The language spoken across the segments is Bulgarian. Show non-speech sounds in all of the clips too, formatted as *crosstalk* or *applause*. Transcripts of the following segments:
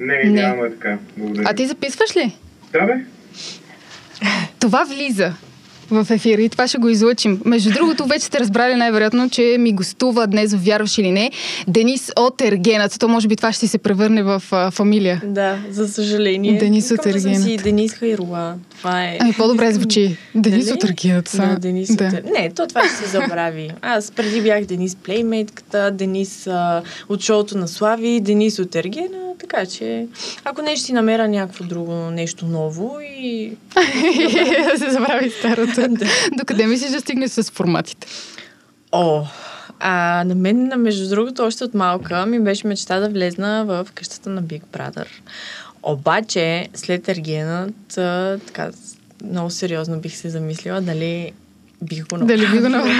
Не, няма е така. Благодаря. А ти записваш ли? Да, бе. Това влиза в ефира и това ще го излъчим. Между другото, вече сте разбрали най-вероятно, че ми гостува днес, вярваш или не, Денис от Ергенът. То може би това ще се превърне в а, фамилия. Да, за съжаление. Денис от да си. Денис Хайрула. Това е... Ами по-добре звучи. Денис Дали? от Ергенът. Да, са. Денис да. от Не, то това ще се забрави. Аз преди бях Денис Плеймейтката, Денис а, от шоуто на Слави, Денис от Ергена, така че ако не ще си намеря някакво друго нещо ново и... *laughs* Да се забрави старото. Да. Докъде мислиш да стигнеш с форматите? О, а на мен, между другото, още от малка ми беше мечта да влезна в къщата на Big Brother. Обаче, след Ергенът, а, така, много сериозно бих се замислила дали бих го направила. Дали би го направила?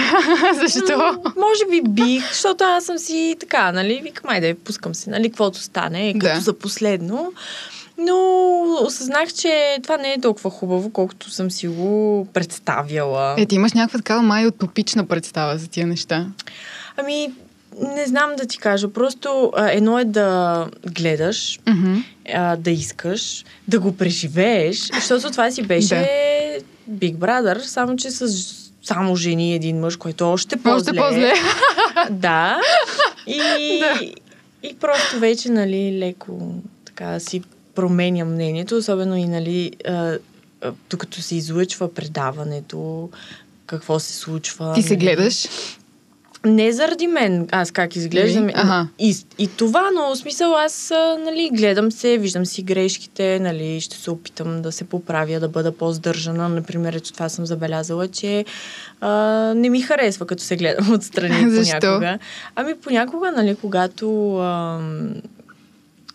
*laughs* Защо? М, Може би бих, защото аз съм си така, нали, викам, айде, пускам се, нали, каквото стане, като Да. за последно. Но осъзнах, че това не е толкова хубаво, колкото съм си го представяла. Е, ти имаш някаква такава май утопична представа за тия неща. Ами, не знам да ти кажа. Просто а, едно е да гледаш, Мгм. а, да искаш, да го преживееш, защото това си беше Big Brother, само че с само жени и един мъж, който е още по-зле. Още по-зле. *laughs* Да. И, Да. и просто вече, нали, леко така си променя мнението, особено и, нали, а, а, докато се излъчва предаването, какво се случва. Ти се нали. гледаш. Не заради мен, аз как изглеждам. Ами, аха. И, и това, но в смисъл аз, а, нали, гледам се, виждам си грешките, нали, ще се опитам да се поправя, да бъда по-здържана. Например, ето това съм забелязала, че а, не ми харесва, като се гледам *laughs* отстрани Защо? понякога. Ами понякога, нали, когато ам,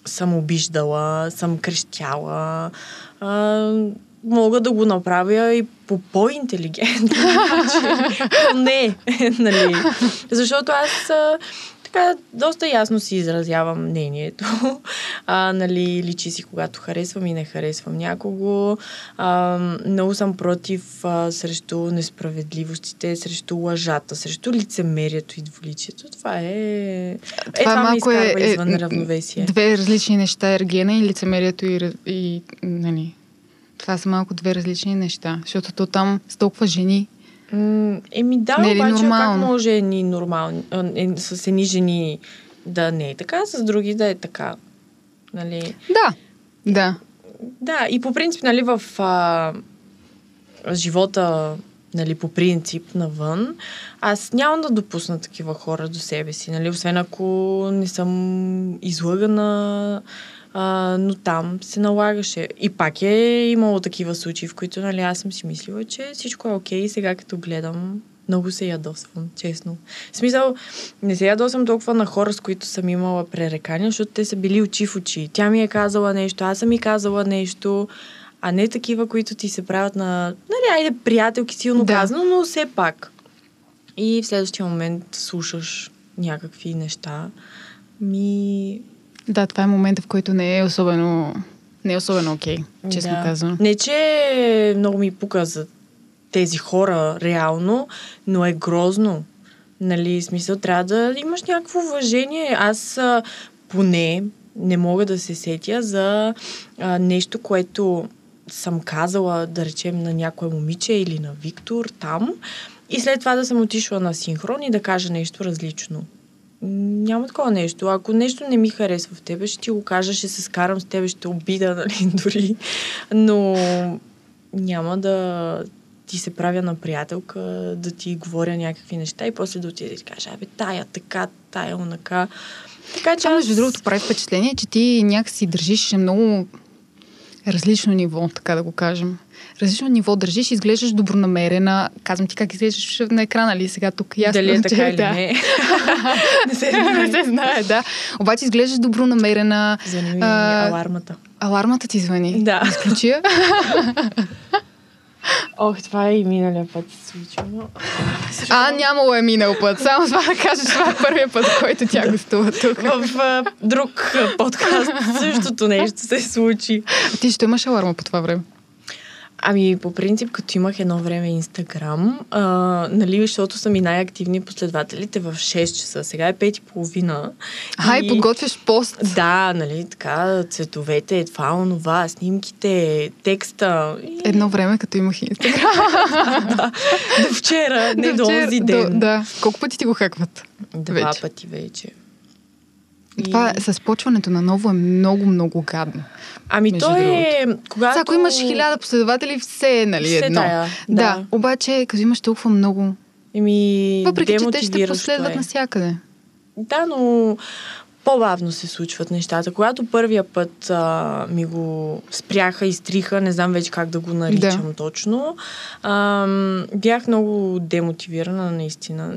съм обиждала, съм крещяла, а, мога да го направя и по по-интелигентен *laughs* начин. Не, *laughs* нали. Защото аз а, така доста ясно си изразявам мнението. *laughs* А, нали, личи си когато харесвам и не харесвам някого. А, много съм против а, срещу несправедливостите, срещу лъжата, срещу лицемерието и дволичието. Това е... е това, ме малко изкарва извън равновесие. Две различни неща, ергена и лицемерието и, и нали, това са малко две различни неща, защото то там с толкова жени. М, Еми да, Не е ли обаче нормално? как може едни нормални, е, с едни жени да не е така, с други да е така. Нали? Да, да. Да, и по принцип, нали, в а, живота, нали, по принцип, навън, аз нямам да допусна такива хора до себе си, нали, освен ако не съм излъгана, а, но там се налагаше. И пак е имало такива случаи, в които, нали, аз съм си мислила, че всичко е окей, и сега като гледам, много се ядосвам, честно. В смисъл, не се ядосвам толкова на хора, с които съм имала пререкания, защото те са били очи в очи. Тя ми е казала нещо, аз съм ми казала нещо, а не такива, които ти се правят на, нали, айде, приятелки, силно да. казано, но все пак. И в следващия момент слушаш някакви неща. Ми... Да, това е момента, в който не е особено, не е особено окей, честно да. казвам. Не, че много ми пука за тези хора реално, но е грозно. Нали, смисъл, трябва да имаш някакво уважение. Аз поне не мога да се сетя за а, нещо, което съм казала, да речем, на някое момиче или на Виктор там и след това да съм отишла на синхрон и да кажа нещо различно. Няма такова нещо. Ако нещо не ми харесва в тебе, ще ти го кажа, ще се скарам с тебе, ще обида, *laughs* нали, дори. Но няма да ти се правя на приятелка, да ти говоря някакви неща и после да отида и ти кажа, абе, тая така, тая онака. Така че Това, аз... между другото, прави впечатление, че ти някакси държиш много различно ниво, така да го кажем. Различно ниво държиш, изглеждаш добронамерена. Казвам ти как изглеждаш на екрана, ли сега тук ясно. Дали е *laughs* че- така или да. не? *laughs* не се не се знае, да. Обаче изглеждаш добронамерена. Звъни ми А, алармата. Алармата ти звъни. Да. Изключи. *laughs* Ох, това е и миналия път се случва. А, нямало е минал път. Само това да кажеш, това е първият път, който тя гостува тук. В а, друг подкаст същото нещо се случи. А ти ще имаш аларма по това време. Ами, по принцип, като имах едно време Инстаграм, а, нали, защото са ми най-активни последователите в 6 часа. Сега е 5 и половина. Ай, и... подготвяш пост. Да, нали, така, цветовете, това, онова, снимките, текста. И... Едно време, като имах Инстаграм. *laughs* да, до вчера, не до, вчера, до ден. До, да. Колко пъти ти го хакват? Два вече? пъти вече. И... Това с почването на ново е много, много гадно. Ами то е... Когато... Сега, ако имаш хиляда последователи, все е, нали, все едно. Тая, да. да. Обаче, като имаш толкова много... Еми, Въпреки, че те ще последват е. навсякъде. Да, но по-бавно се случват нещата. Когато първия път а, ми го спряха, изтриха, не знам вече как да го наричам да. точно, а, бях много демотивирана наистина.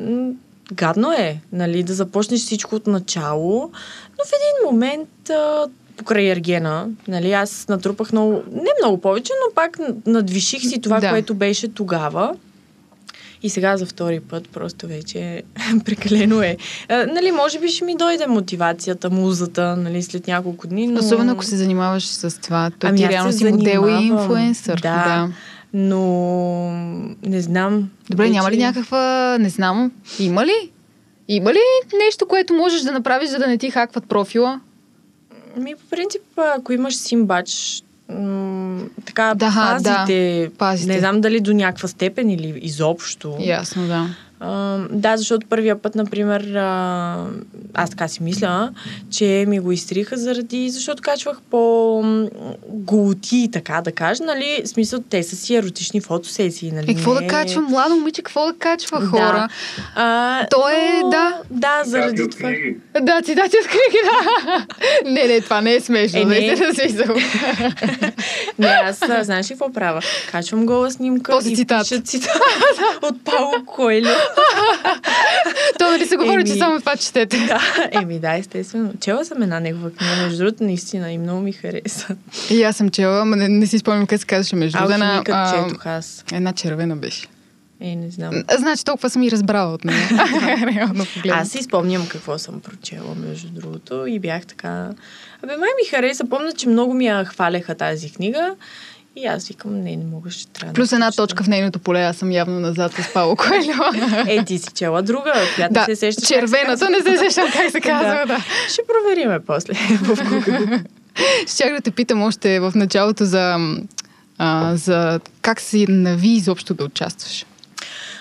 Гадно е, нали, да започнеш всичко от начало, но в един момент а, покрай Ергена, нали, аз натрупах много, не много повече, но пак надвиших си това, да. което беше тогава. И сега за втори път просто вече *laughs* прекалено е. А, нали, може би ще ми дойде мотивацията, музата, нали, след няколко дни, но... Особено ако се занимаваш с това. То ами ти реално си модел и инфлуенсър. Да, да. Но не знам. Добре, вече... няма ли някаква... Не знам. Има ли? Има ли нещо, което можеш да направиш, за да не ти хакват профила? Ми, по принцип, ако имаш симбач, м- така да, пазите, да, пазите, не знам дали до някаква степен или изобщо. Ясно, да. Да, защото първия път, например, uh, аз така си мисля, че ми го изтриха заради, защото качвах по голоти, така да кажа, нали, в смисъл, те са си еротични фотосесии, нали. Е, какво не... да качва, младо момиче, какво да качва хора? Да. Uh, То е, но... да. Да, заради това. Да, цитати от книги, да. не, не, това не е смешно, е, не, не е смисъл. *laughs* не, аз, знаеш ли какво правя? Качвам гола снимка После и цитат. пиша цитат *laughs* от Пауло Койло. То нали се говори, еми, че само това четете. Да, еми да, естествено. Чела съм една негова книга, между другото, наистина и много ми хареса. И аз съм чела, но не, не си спомням как се казваше между другото. Една, четох аз. Една червена беше. Е, не знам. Значи толкова съм и разбрала от нея. *laughs* Реално Аз си спомням какво съм прочела, между другото, и бях така... Абе, май ми хареса. Помня, че много ми я хваляха тази книга и аз викам, не, не мога, ще трябва. Плюс една точка в нейното поле, аз съм явно назад с Павло Коелho. *laughs* е, ти си чела друга, която да, се сеща. Червената не се сещам как се *laughs* казва, да. да. Ще провериме после в *laughs* Google. Щях да те питам още в началото за, а, за как си нави изобщо да участваш.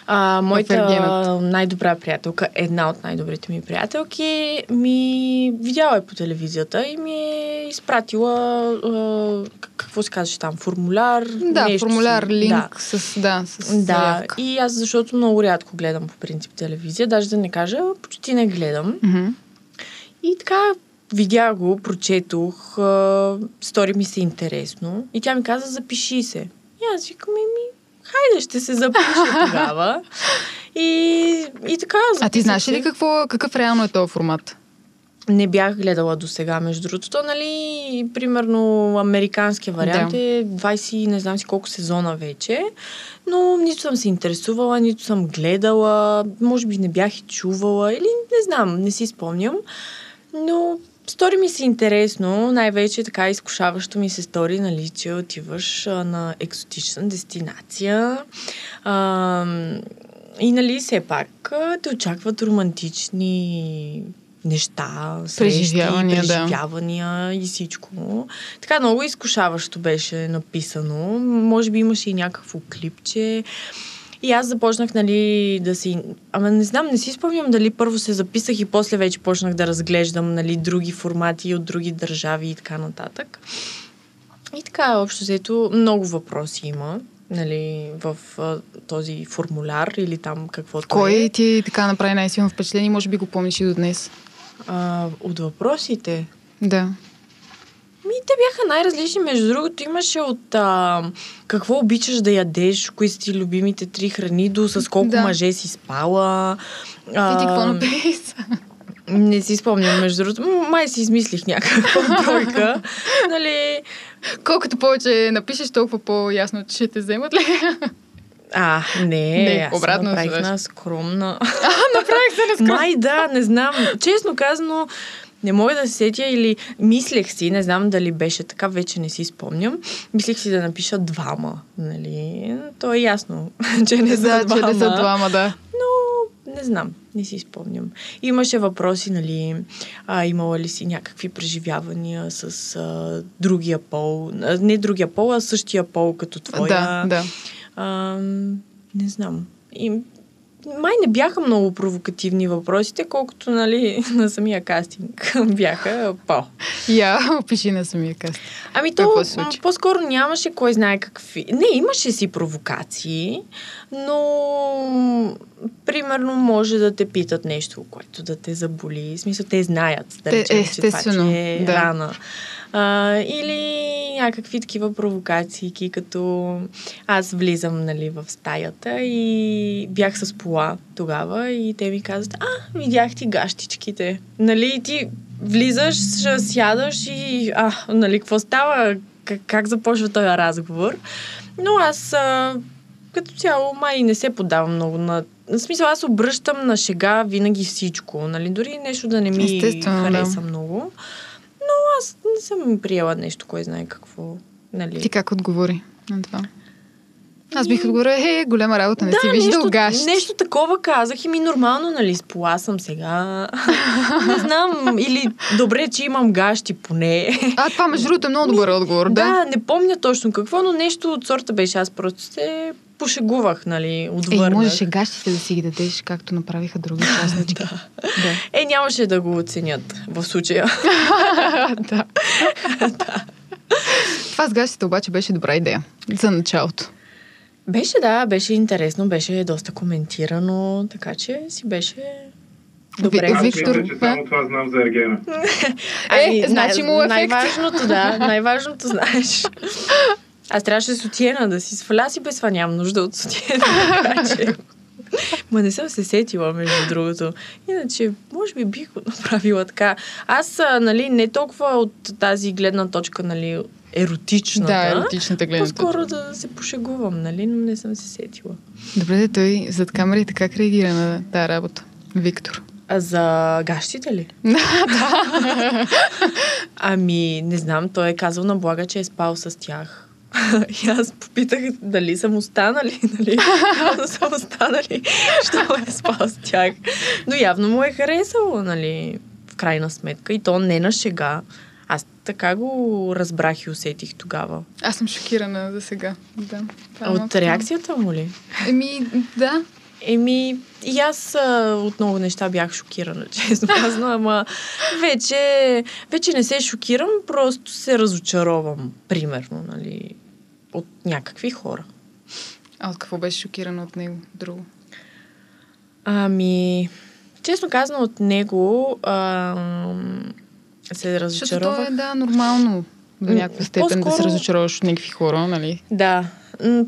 А, моята най-добра приятелка, една от най-добрите ми приятелки, ми видяла е по телевизията и ми е изпратила а, какво се казваше там, формуляр. Да, нещо формуляр, си. линк да. с, да, с Да, заявка. и аз защото много рядко гледам по принцип телевизия, даже да не кажа, почти не гледам. Mm-hmm. И така видях го, прочетох, а, стори ми се интересно и тя ми каза, запиши се. И аз викам, ми, хайде, ще се запиша *laughs* тогава. И, и така. А ти знаеш ли какво, какъв реално е този формат? Не бях гледала до сега, между другото, нали, примерно американския вариант да. е 20, не знам си колко сезона вече, но нито съм се интересувала, нито съм гледала, може би не бях и чувала, или не знам, не си спомням, но Стори ми се интересно, най-вече така изкушаващо ми се стори, нали, че отиваш а, на екзотична дестинация а, и нали все пак а, те очакват романтични неща, срещи, преживявания, преживявания да. и всичко. Така много изкушаващо беше написано. Може би имаше и някакво клипче. И аз започнах, нали, да си... Ама не знам, не си спомням дали първо се записах и после вече почнах да разглеждам, нали, други формати от други държави и така нататък. И така, общо взето, много въпроси има, нали, в а, този формуляр или там каквото Кой е. ти така направи най-силно впечатление? Може би го помниш и до днес. А, от въпросите? Да. Ми, те бяха най-различни. Между другото, имаше от а, какво обичаш да ядеш, кои са ти любимите три храни, до с колко да. мъже си спала. А, ти какво написа? Не си спомням, между другото. Май си измислих някаква *laughs* бройка. нали... Колкото повече напишеш, толкова по-ясно, че ще те вземат ли? А, не, не аз обратно направих на скромна. А, направих се на скромна. Май да, не знам. Честно казано, Не мога да се сетя или мислех си, не знам дали беше така, вече не си спомням. Мислех си да напиша двама, нали? То е ясно, *laughs* че не са да, двама. че не са двама, да. Но не знам, не си спомням. Имаше въпроси, нали, а, имала ли си някакви преживявания с а, другия пол, а, не другия пол, а същия пол като твоя. Да, да. А, не знам. И май не бяха много провокативни въпросите, колкото нали, *laughs* на самия кастинг *laughs* бяха по. Я, опиши на самия каст. Ами то по-скоро нямаше кой знае какви. Не, имаше си провокации, но примерно може да те питат нещо, което да те заболи. В смисъл, те знаят, да Те- речем, че това ти е да. рана. А, или някакви такива провокации, като аз влизам нали, в стаята и бях с пола тогава и те ми казват, а, видях ти гащичките. Нали, ти влизаш, сядаш и, а, нали, какво става? Как, как започва този разговор? Но аз а, като цяло май не се подавам много на... В смисъл, аз обръщам на шега винаги всичко, нали? Дори нещо да не ми Естествено, да. хареса много. Но аз не съм приела нещо, кой знае какво. Нали? Ти как отговори на това? Аз бих отговорила, е, голяма работа, не си виждал нещо, гащ. нещо такова казах и ми нормално, нали, с пола съм сега. *laughs* не знам, или добре, че имам гащи поне. А, това между другото е много добър отговор, да. да, не помня точно какво, но нещо от сорта беше. Аз просто се пошегувах, нали, отвърнах. можеше гащите да си ги дадеш, както направиха други *laughs* участнички. да. Е, нямаше да го оценят в случая. *laughs* да. Това с гащите обаче беше добра идея за началото. Беше, да, беше интересно, беше доста коментирано, така че си беше добре. Аз Виктор, мисля, че само това знам за Ергена. *laughs* Е, значи му ефект. Най-важното, да, най-важното знаеш. Аз трябваше сутиена да си сваля си без това нямам нужда от така че... *laughs* Ма не съм се сетила, между другото. Иначе, може би бих го направила така. Аз, а, нали, не толкова от тази гледна точка, нали, еротичната. Да, еротичната гледна По-скоро да се пошегувам, нали, но не съм се сетила. Добре, де, той зад камерите как реагира на тази работа? Виктор. А за гащите ли? *laughs* ами, не знам, той е казал на Блага, че е спал с тях. *laughs* И аз попитах дали съм останали, *laughs* нали? Явно съм останали, що е спал с тях. Но явно му е харесало, нали? В крайна сметка. И то не на шега. Аз така го разбрах и усетих тогава. Аз съм шокирана за сега. Да. Това е От малко- реакцията му ли? Еми, да. Еми, и аз а, от много неща бях шокирана, *laughs* честно казано, ама вече, вече не се шокирам, просто се разочаровам, примерно, нали, от някакви хора. А от какво беше шокирана от него? Друго. Ами, честно казано, от него а, се Защото то разочаровах. е, да, нормално до някаква степен да се по-скоро- разочароваш от някакви хора, нали? Да.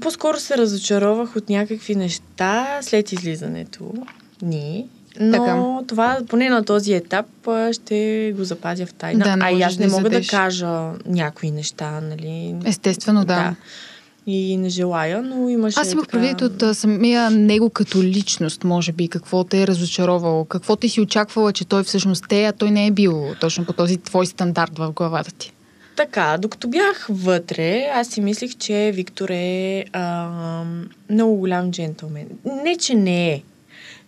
По-скоро се разочаровах от някакви неща след излизането ни. Но Така. това, поне на този етап, ще го запазя в тайна. Да, не а и аз не да мога да кажа някои неща, нали? Естествено, да. И не желая, но имаше Аз имах така... предвид от самия него като личност, може би, какво те е разочаровало, какво ти си очаквала, че той всъщност е, а той не е бил точно по този твой стандарт в главата ти. Така, докато бях вътре, аз си мислих, че Виктор е а, много голям джентълмен. Не, че не е,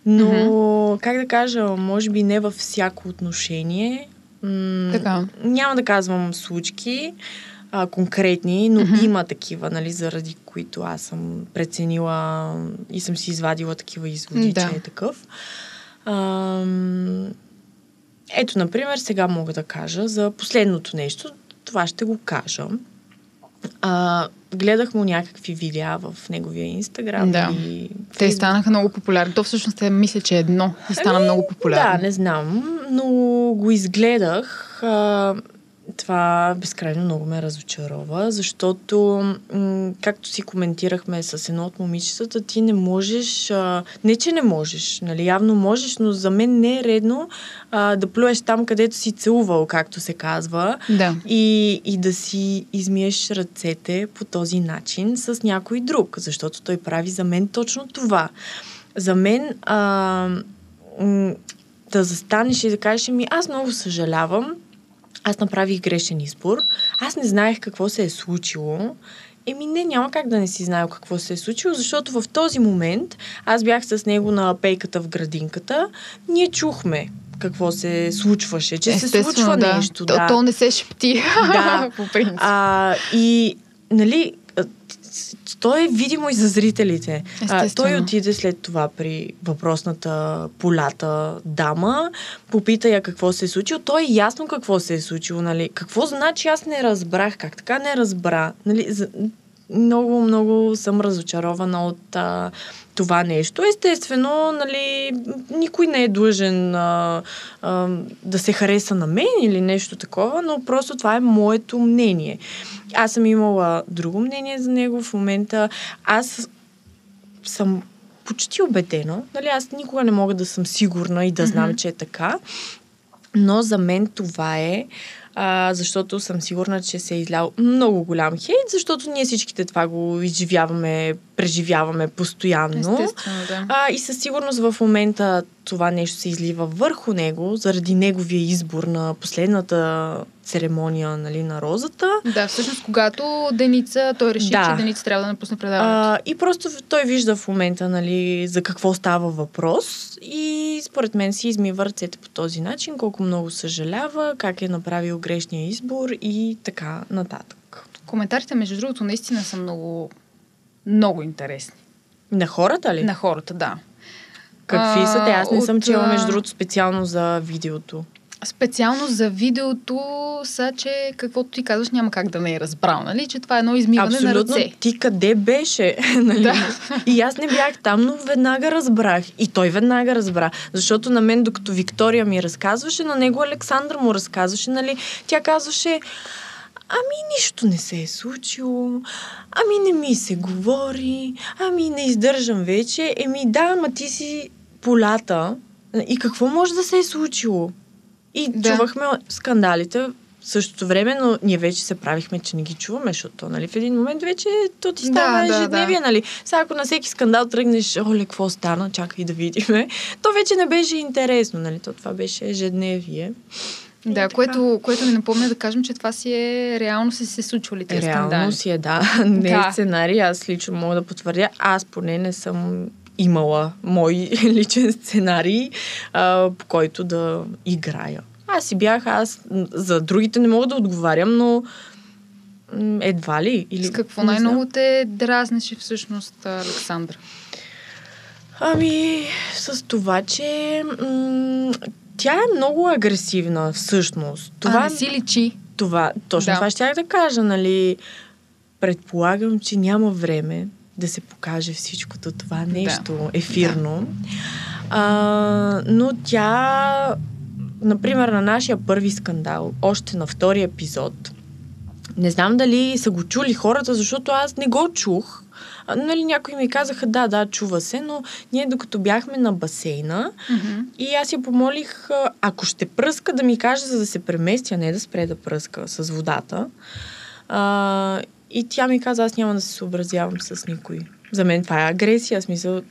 но, как да кажа, може би не във всяко отношение. М- Така. Няма да казвам случки а, конкретни, но Мгм. има такива, нали, заради които аз съм преценила и съм си извадила такива изводи, Да. че е такъв. Ам, ето, например, сега мога да кажа за последното нещо. Това ще го кажа. А, гледах му някакви видеа в неговия инстаграм. Да. И Те станаха много популярни. То всъщност е, мисля, че едно и стана много популярно. Да, не знам, но го изгледах. А, това безкрайно много ме разочарова, защото, м- както си коментирахме с едно от момичетата, ти не можеш, а, не че не можеш, нали, явно можеш, но за мен не е редно а, да плюеш там, където си целувал, както се казва, да. и, и да си измиеш ръцете по този начин с някой друг, защото той прави за мен точно това. За мен, а, м- да застанеш и да кажеш ми, аз много съжалявам, аз направих грешен избор, аз не знаех какво се е случило. Еми не, няма как да не си знаел какво се е случило, защото в този момент аз бях с него на пейката в градинката, ние чухме какво се случваше, че се случва да. нещо. То, да. то не се шепти. *laughs* Да. по принцип. А, и, нали, то е видимо и за зрителите. А, той отиде след това при въпросната полята дама, попита я какво се е случило. Той е ясно какво се е случило, нали? Какво значи аз не разбрах? Как така не разбра? Нали, много, много съм разочарована от а, това нещо. Естествено, нали, никой не е длъжен а, а, да се хареса на мен или нещо такова, но просто това е моето мнение. Аз съм имала друго мнение за него в момента. Аз съм почти убедена. Нали, аз никога не мога да съм сигурна и да знам, Мгм. че е така. Но за мен това е, а, защото съм сигурна, че се е излял много голям хейт, защото ние всичките това го изживяваме, преживяваме постоянно. Естествено, да. А, и със сигурност в момента това нещо се излива върху него, заради неговия избор на последната церемония нали, на розата. Да, всъщност, когато Деница, той реши, Да. че Деница трябва да напусне предаването. А, и просто той вижда в момента нали, за какво става въпрос и според мен си измива ръцете по този начин, колко много съжалява, как е направил грешния избор и така нататък. Коментарите, между другото, наистина са много, много интересни. На хората ли? На хората, да. Какви са те? Аз не съм от, чела, а, между другото, специално за видеото. Специално за видеото са, че каквото ти казваш няма как да не е разбрал, нали? Че това е едно измиване на Абсолютно. ръце. Ти къде беше? *laughs* нали? Да. И аз не бях там, но веднага разбрах. И той веднага разбра. Защото на мен, докато Виктория ми разказваше, на него Александър му разказваше, нали? Тя казваше, ами нищо не се е случило, ами не ми се говори, ами не издържам вече. Еми да, ама ти си полята. И какво може да се е случило? И Да. чувахме скандалите в същото време, но ние вече се правихме, че не ги чуваме, защото нали, в един момент вече то ти става Да, да, ежедневие, да. нали? Сега ако на всеки скандал тръгнеш, оле, какво стана, чакай да видиме, *laughs* то вече не беше интересно, нали? То това беше ежедневие. Да, така. което, което ни напомня да кажем, че това си е реално си се случвали тези Реално скандали. си е, да. *laughs* Не е Да. сценарий, аз лично мога да потвърдя. Аз поне не съм имала мой *laughs* личен сценарий, а, по който да играя. Аз си бях, аз за другите не мога да отговарям, но едва ли. Или, С какво най-много те дразнеше всъщност Александър? Ами, с това, че м- тя е много агресивна, всъщност. Това а, не си личи. това точно Да. това щях да кажа, нали? Предполагам, че няма време да се покаже всичкото това нещо ефирно. А, но тя, например, на нашия първи скандал, още на втори епизод, не знам дали са го чули хората, защото аз не го чух. Нали, някои ми казаха, да, да, чува се, но ние докато бяхме на басейна, Мгм. и аз я помолих, ако ще пръска, да ми каже, за да се премести, а не да спре да пръска с водата. А, и тя ми каза, аз няма да се съобразявам с никой. За мен това е агресия. Смисъл,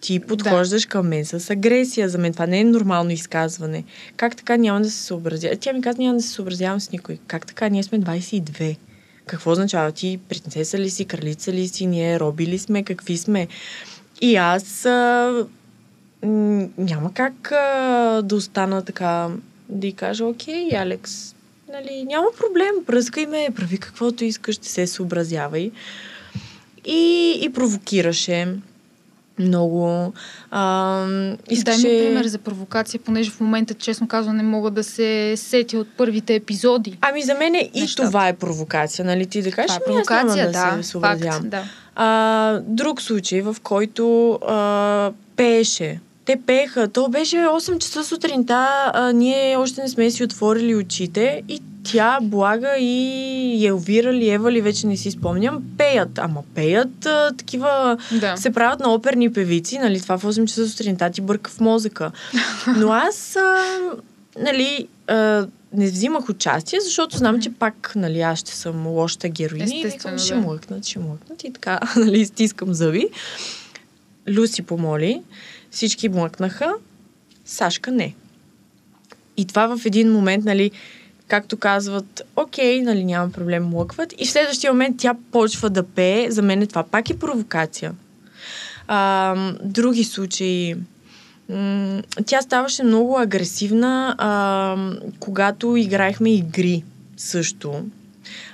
ти подхождаш към мен с агресия. За мен това не е нормално изказване. Как така няма да се съобразявам? Тя ми каза, няма да се съобразявам с никой. Как така? Ние сме 22. Какво означава? Ти принцеса ли си, кралица ли си, ние роби ли сме, какви сме? И аз а, няма как а, да остана така, да й кажа, окей, Алекс, нали, няма проблем, пръскай ме, прави каквото искаш, ще се съобразявай. И, и провокираше много. А, искаше... Дай ми пример за провокация, понеже в момента, честно казвам, не мога да се сетя от първите епизоди. Ами за мен и Нещата. това е провокация, нали? Ти да кажеш, Това е «Ами, провокация, да, да, се факт, да. А, друг случай, в който а, пееше. Те пееха. То беше 8 часа сутринта. А, ние още не сме си отворили очите и тя, Блага и Елвира ли, Ева ли, вече не си спомням, пеят. Ама пеят а, такива... да. Се правят на оперни певици, нали? Това в 8 часа сутринта ти бърка в мозъка. Но аз, а, нали, а, не взимах участие, защото знам, че пак, нали, аз ще съм лошата героиня и викам, Естествено, ще да. млъкнат, ще млъкнат и така, *laughs* нали, стискам зъби. Люси помоли, всички млъкнаха, Сашка не. И това в един момент, нали, както казват, окей, нали, няма проблем, лъкват. И в следващия момент тя почва да пее. За мен това пак е провокация. А, други случаи. М- тя ставаше много агресивна, а, когато играехме игри също.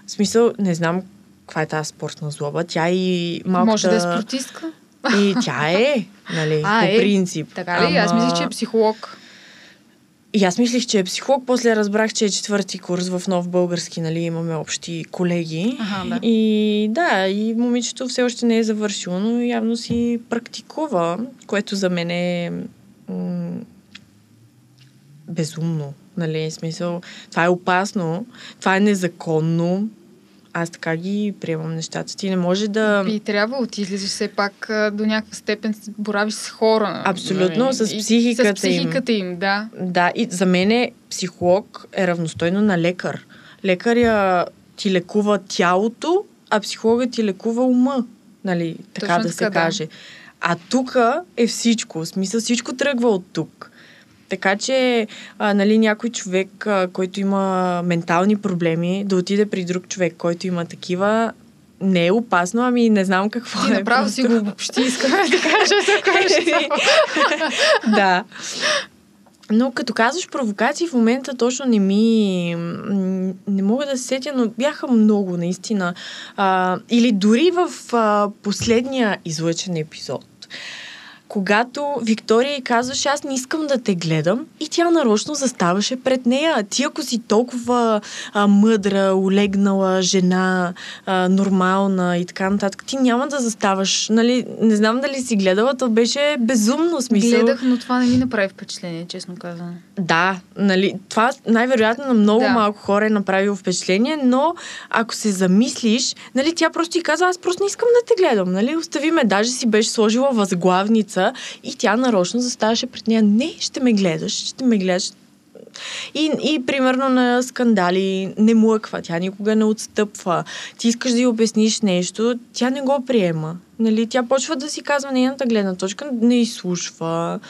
В смисъл, не знам каква е тази спортна злоба. Тя и малко. Може да е спортистка? И тя е, нали, А, по е. принцип. Така ли? Аз мислих, че е психолог. И аз мислих, че е психолог, после разбрах, че е четвърти курс в нов български, нали, имаме общи колеги. Ага, да. И да, и момичето все още не е завършило, но явно си практикува, което за мен е м- безумно. Нали, смисъл, това е опасно, това е незаконно. Аз така ги приемам нещата. Ти не може да... Би трябвало, ти излизаш все пак до някаква степен, боравиш с хора. Абсолютно, нали? с психиката им. С психиката им, да. Да, и за мен е психолог е равностойно на лекар. Лекаря ти лекува тялото, а психологът ти лекува ума. Нали, така Точно да така, се да. каже. А тук е всичко. В смисъл всичко тръгва от тук. Така че, а, нали, някой човек, а, който има ментални проблеми, да отиде при друг човек, който има такива, не е опасно, ами не знам какво Ти е. направо си го обобщи, искам да кажа за кое *laughs* да. Но като казваш провокации, в момента точно не ми... Не мога да се сетя, но бяха много, наистина. А, или дори в а, последния излъчен епизод. Когато Виктория й казваше, аз не искам да те гледам, и тя нарочно заставаше пред нея. Ти ако си толкова а, мъдра, олегнала жена, а, нормална и така нататък, ти няма да заставаш. Нали, не знам дали си гледала, то беше безумно смисъл. Гледах, но това не ми направи впечатление, честно казано. Да, нали, това най-вероятно на много Да. малко хора е направило впечатление, но ако се замислиш, нали, тя просто ти каза, аз просто не искам да те гледам, нали, остави ме, даже си беше сложила възглавница и тя нарочно заставаше пред нея, не, ще ме гледаш, ще ме гледаш. И, и примерно на скандали не млъква, тя никога не отстъпва. Ти искаш да й обясниш нещо, тя не го приема. Нали? Тя почва да си казва нейната гледна точка, не изслушва.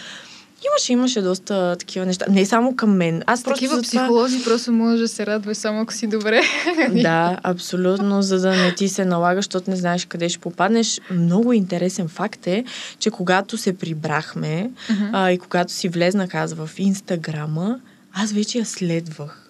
Имаше, имаше доста такива неща. Не само към мен. Аз просто Такива за това... психолози просто може да се радваш само ако си добре. *laughs* Да, абсолютно, за да не ти се налага, защото не знаеш къде ще попаднеш. Много интересен факт е, че когато се прибрахме Мгм. а, и когато си влезнах аз в Инстаграма, аз вече я следвах.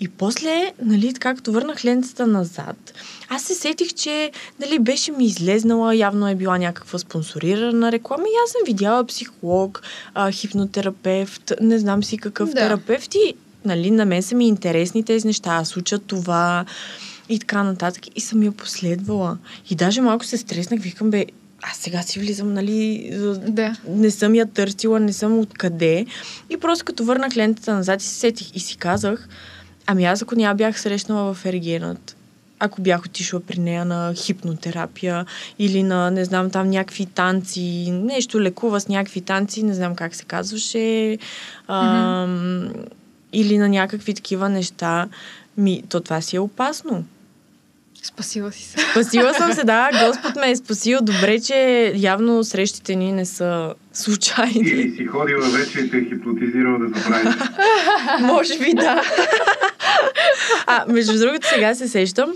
И после, нали, така като върнах лентата назад, аз се сетих, че нали, беше ми излезнала, явно е била някаква спонсорирана реклама и аз съм видяла психолог, а, хипнотерапевт, не знам си какъв Да. терапевт и нали, на мен са ми интересни тези неща, аз уча това и така нататък и съм я последвала. И даже малко се стреснах, викам, бе, аз сега си влизам, нали, Да. не съм я търсила, не съм откъде. И просто като върнах лентата назад и се сетих и си казах, ами аз ако няма бях срещнала в Ергенът, ако бях отишла при нея на хипнотерапия или на, не знам, там някакви танци, нещо лекува с някакви танци, не знам как се казваше, ам, или на някакви такива неща, ми, то това си е опасно. Спасила си се. Спасила съм *laughs* се, да, Господ ме е спасил. Добре, че явно срещите ни не са случайни. Или си ходила вече и те е хипнотизирала да забравиш. *laughs* Може би да. А, между другото, сега се сещам,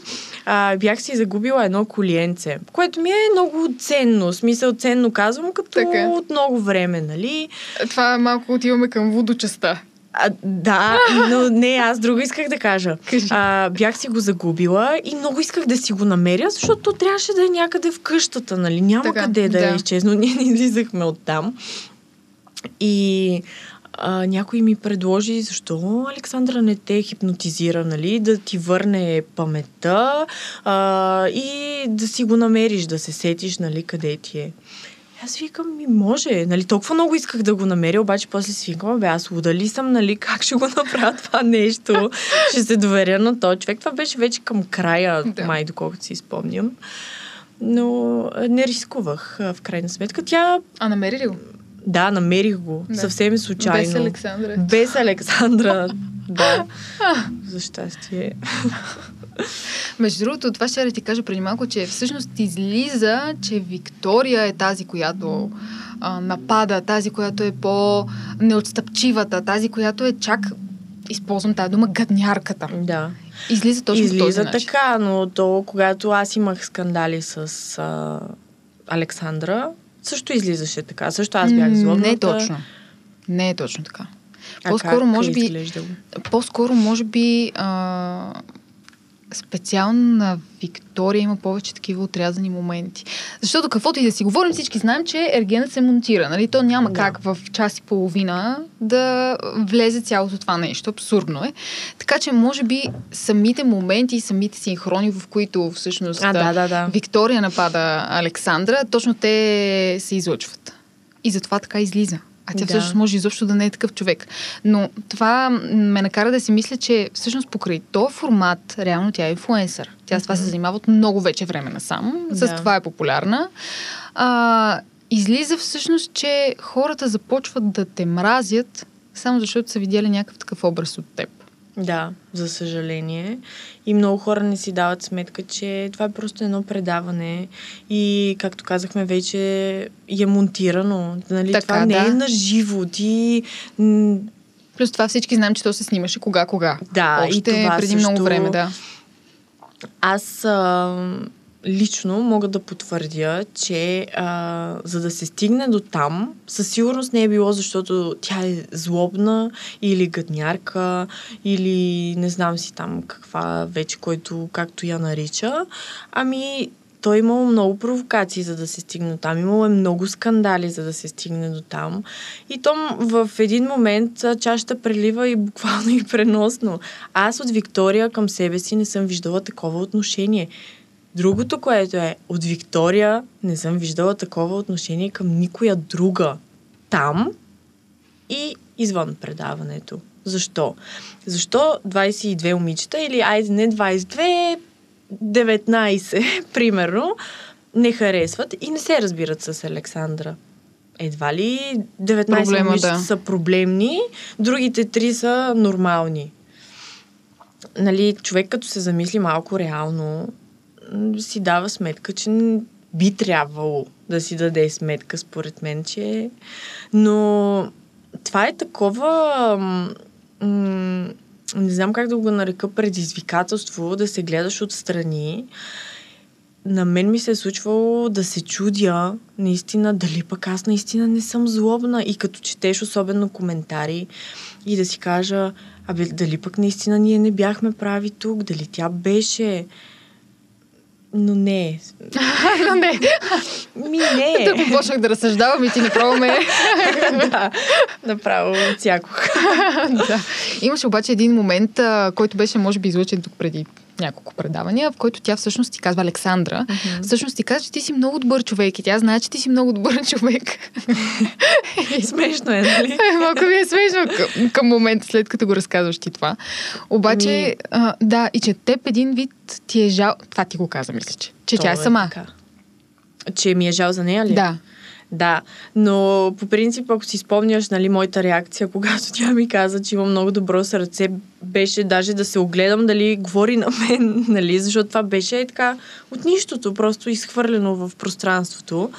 а, бях си загубила едно колиенце, което ми е много ценно. Смисъл ценно казвам, като Така. от много време, нали? Това малко отиваме към водочаста. А, да, но не, аз друго исках да кажа. А, бях си го загубила и много исках да си го намеря, защото то трябваше да е някъде в къщата, нали? Няма Така, къде да, да. е изчезно. *laughs* Ние не излизахме оттам. И а, някой ми предложи, защо Александра не те хипнотизира, нали? Да ти върне паметта а, и да си го намериш, да се сетиш, нали, къде ти е. Аз викам, ми може, нали, толкова много исках да го намеря, обаче после си викам, бе, аз луда ли съм, нали, как ще го *laughs* направя това нещо? ще се доверя на този човек. Това беше вече към края, Да. май, доколкото си спомням. Но не рискувах, в крайна сметка. Тя, А намери ли го? да, намерих го, да. съвсем случайно. Без Александра. Без Александра, *laughs* да. За щастие. *laughs* *laughs* Между другото, това ще да ти кажа преди малко, че всъщност излиза, че Виктория е тази, която а, напада, тази, която е по-неотстъпчивата, тази, която е чак използвам тази дума, гаднярката. Да. Излиза точно по този Излиза начин. така, но то, когато аз имах скандали с а, Александра, също излизаше така. Също аз бях злобната. Не е точно. Не е точно така. А По-скоро, как може е би, изглеждало? по-скоро, може би, а, специално на Виктория има повече такива отрязани моменти. Защото каквото и да си говорим, всички знаем, че ергенът се монтира. Нали? То няма Да. как в час и половина да влезе цялото това нещо. Абсурдно е. Така че, може би, самите моменти и самите синхрони, в които всъщност А, да, да, да. Виктория напада Александра, точно те се излъчват. И затова така излиза. А тя Да. всъщност може изобщо да не е такъв човек. Но това ме накара да си мисля, че всъщност покрай този формат, реално тя е инфлуенсър. Тя с това се занимава от много вече време насам. С Да. това е популярна. А, излиза всъщност, че хората започват да те мразят, само защото са видяли някакъв такъв образ от теб. Да, за съжаление. И много хора не си дават сметка, че това е просто едно предаване и, както казахме, вече е монтирано. Нали? Така, това не да. е на живо. Ти... Плюс това всички знаем, че то се снимаше кога-кога. Да, Още и това преди също... много време, да. Аз а, лично мога да потвърдя, че а, за да се стигне до там, със сигурност не е било, защото тя е злобна или гаднярка, или не знам си там каква вече, който както я нарича. Ами, той е имал много провокации, за да се стигне до там. Имало е много скандали, за да се стигне до там. И то в един момент чашата прелива и буквално и преносно. Аз от Виктория към себе си не съм виждала такова отношение. Другото, което е, от Виктория не съм виждала такова отношение към никоя друга. Там и извън предаването. Защо? Защо 22 момичета или айде не 22, 19, *laughs* примерно, не харесват и не се разбират с Александра? Едва ли 19 Проблема, момичета да. са проблемни, другите три са нормални. Нали, човек като се замисли малко реално, си дава сметка, че би трябвало да си даде сметка, според мен, че... Но това е такова... м, не знам как да го нарека предизвикателство, да се гледаш отстрани. На мен ми се е случвало да се чудя наистина дали пък аз наистина не съм злобна и като четеш особено коментари и да си кажа, абе дали пък наистина ние не бяхме прави тук, дали тя беше. Но не. *laughs* Но не, Ми не. *laughs* да почнах да разсъждавам и ти направо ме... *laughs* да, направо отсякох. да. Имаше обаче един момент, който беше, може би, излъчен тук преди няколко предавания, в който тя всъщност ти казва Александра. Всъщност ти казва, че ти си много добър човек и тя знае, че ти си много добър *laughs* човек. Смешно е, нали? Малко ми е смешно към, към момента, след като го разказваш ти това. Обаче, Ами- а, да, и че теб един вид ти е жал... Това ти го каза, мисля, че. Че тя е То сама. така. Че ми е жал за нея ли? Да. Да, но по принцип, ако си спомняш, нали, моята реакция, *laughs* когато тя ми каза, че има много добро сърце, беше даже да се огледам дали говори на мен, *laughs* нали, защото това беше така от нищото, просто изхвърлено в пространството.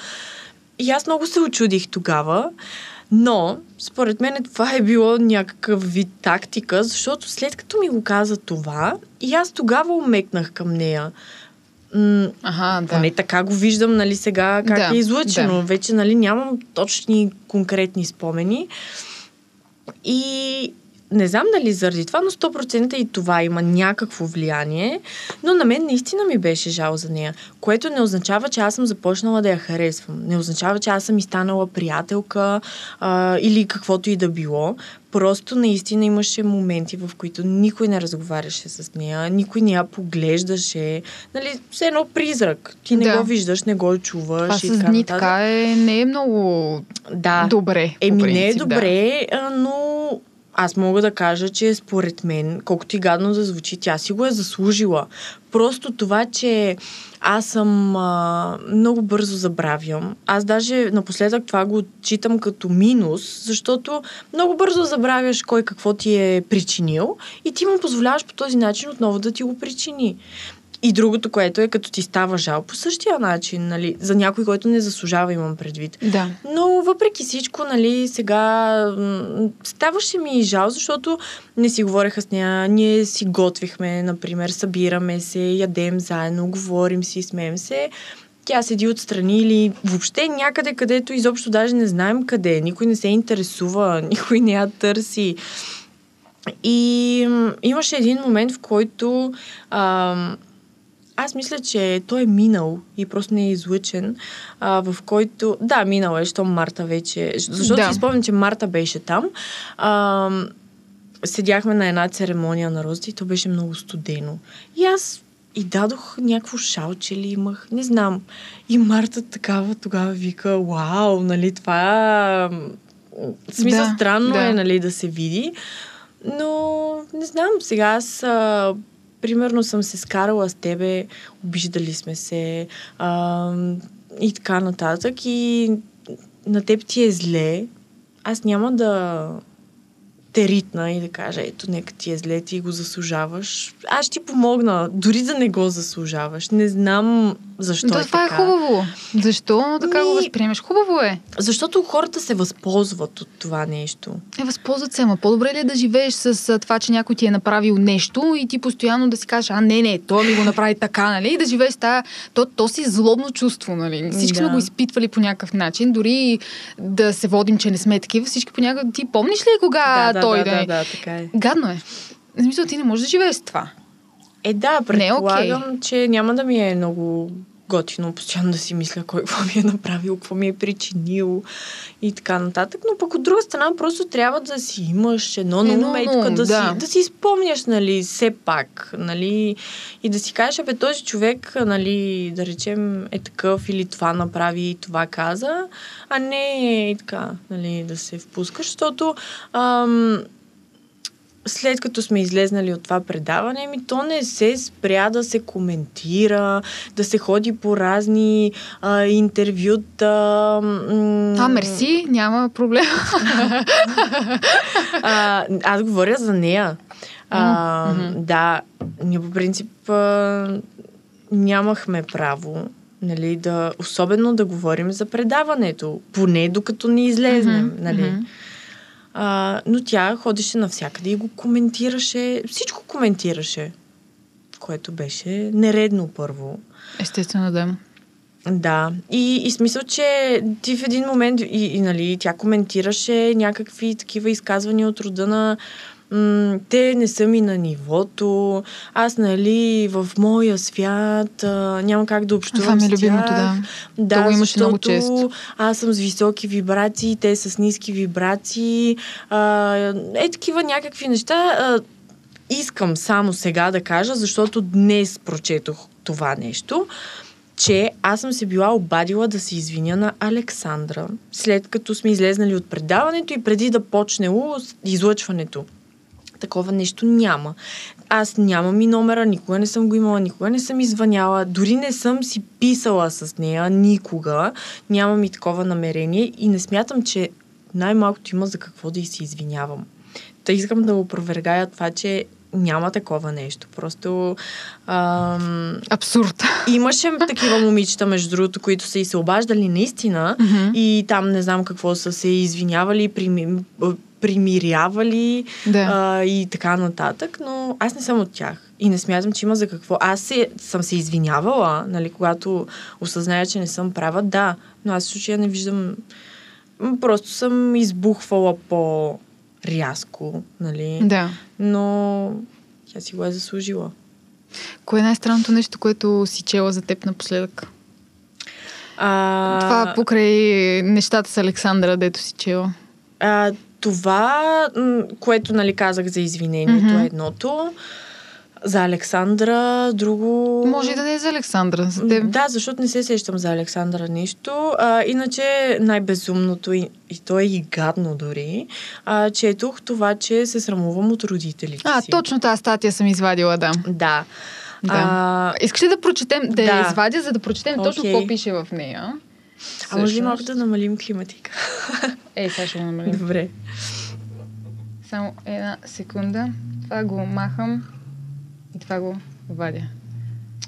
И аз много се очудих тогава, но според мен това е било някакъв вид тактика, защото след като ми го каза това, и аз тогава умекнах към нея. М- Ага, да. поне така го виждам, нали, сега как Да, е излъчено. да. Вече, нали, нямам точни конкретни спомени. И не знам дали заради това, но 100% и това има някакво влияние. Но на мен наистина ми беше жал за нея. Което не означава, че аз съм започнала да я харесвам. Не означава, че аз съм и станала приятелка а, или каквото и да било. Просто наистина имаше моменти, в които никой не разговаряше с нея, никой не я поглеждаше. Нали, все едно призрак. Ти не Да. го виждаш, не го чуваш. Това и с така дни нататък. така е, не е много Да. добре. Еми, не е принцип, да. добре, а, но аз мога да кажа, че според мен, колкото и гадно да звучи, тя си го е заслужила. Просто това, че аз съм а, много бързо забравям. Аз даже напоследък това го отчитам като минус, защото много бързо забравяш кой какво ти е причинил и ти му позволяваш по този начин отново да ти го причини. И другото, което е, като ти става жал по същия начин, нали, за някой, който не заслужава, имам предвид. Да. Но въпреки всичко, нали, сега м, ставаше ми и жал, защото не си говореха с нея, ние си готвихме, например, събираме се, ядем заедно, говорим си, смеем се. Тя седи отстрани или въобще някъде, където изобщо даже не знаем къде. Никой не се интересува, *laughs* никой не я търси. И имаше един момент, в който ам, аз мисля, че той е минал и просто не е излъчен, а, в който... Да, минал е, щом Марта вече... Защото Да. си спомням, че Марта беше там. А, седяхме на една церемония на розите и то беше много студено. И аз и дадох някакво шалче ли имах, не знам. И Марта такава тогава вика, вау, нали, това... смисъл, Да, странно да. е, нали, да се види. Но, не знам, сега аз... Примерно съм се скарала с тебе, обиждали сме се а, и така нататък. И на теб ти е зле. Аз няма да те ритна и да кажа, ето, нека ти е зле, ти го заслужаваш. Аз ще ти помогна, дори да не го заслужаваш. Не знам защо То, е това така. е хубаво. Защо така го Ми- възприемеш? Хубаво е. Защото хората се възползват от това нещо. Е, възползват се, ама по-добре ли е да живееш с а, това, че някой ти е направил нещо и ти постоянно да си кажеш, а не, не, той ми го направи така, нали? И да живееш с тая, то, то си злобно чувство, нали? Всички Да. сме го изпитвали по някакъв начин, дори да се водим, че не сме такива, всички по някакъв... Ти помниш ли кога да, той да, да, да, е? да, така е. Гадно е. В смисъл, ти не можеш да живееш с това. Е, да, Не е окей. предполагам, че няма да ми е много готино постоянно да си мисля кой какво ми е направил, какво ми е причинил и така нататък. Но пък от друга страна просто трябва да си имаш едно на ум, да, да. Си, да си спомняш, нали, все пак, нали, и да си кажеш, бе, този човек, нали, да речем, е такъв или това направи и това каза, а не и така, нали, да се впускаш, защото ам, след като сме излезнали от това предаване, ми то не се спря да се коментира, да се ходи по разни а, интервюта. м, А, мерси, няма проблем. *laughs* А, аз говоря за нея. А, Мгм. Да, ние по принцип а, нямахме право нали, да, особено да говорим за предаването, поне докато не излезнем. Мгм, нали. мгм. А, но тя ходеше навсякъде и го коментираше, всичко коментираше, което беше нередно първо. Естествено да. Да, и, и смисъл, че ти в един момент, и, и нали, тя коментираше някакви такива изказвания от рода на м, те не са ми на нивото, аз, нали, в моя свят а, няма как да общувам Това ми е любимото, да. Да, То го имаше много често. Аз съм с високи вибрации, те с ниски вибрации. А, е такива някакви неща. А, искам само сега да кажа, защото днес прочетох това нещо, че аз съм се била обадила да се извиня на Александра, след като сме излезнали от предаването и преди да почнело излъчването. Такова нещо няма. Аз нямам и номера, никога не съм го имала, никога не съм извъняла, дори не съм си писала с нея никога. Нямам и такова намерение и не смятам, че най-малкото има за какво да и се извинявам. Та искам да опровергая това, че няма такова нещо. Просто ам, Абсурд. имаше *laughs* такива момичета, между другото, които са и се обаждали наистина Мгм. и там не знам какво са се извинявали, прими, примирявали Да. а, и така нататък, но аз не съм от тях. И не смятам, че има за какво. Аз се, съм се извинявала, нали, когато осъзная, че не съм права, да, но аз в случая не виждам. Просто съм избухвала по-рязко, нали, Да. но тя си го е заслужила. Кое е най-странното нещо, което си чела за теб напоследък? А, Това покрай нещата с Александра, дето си чела. А, това, което нали, казах за извинението, е едното. За Александра, друго... Може и да не е за Александра, за теб. Да, защото не се сещам за Александра нищо. А, иначе най-безумното и, и то е и гадно дори, а, четох това, че се срамувам от родителите А, си. точно тази статия съм извадила, да. Да. Да. А, Искаш ли да прочетем, да, я Да. извадя, за да прочетем точно Окей. какво пише в нея? а може ли малко да намалим климатика? Ей, сега ще го намалим. Добре. Само една секунда. Това го махам и това го вадя.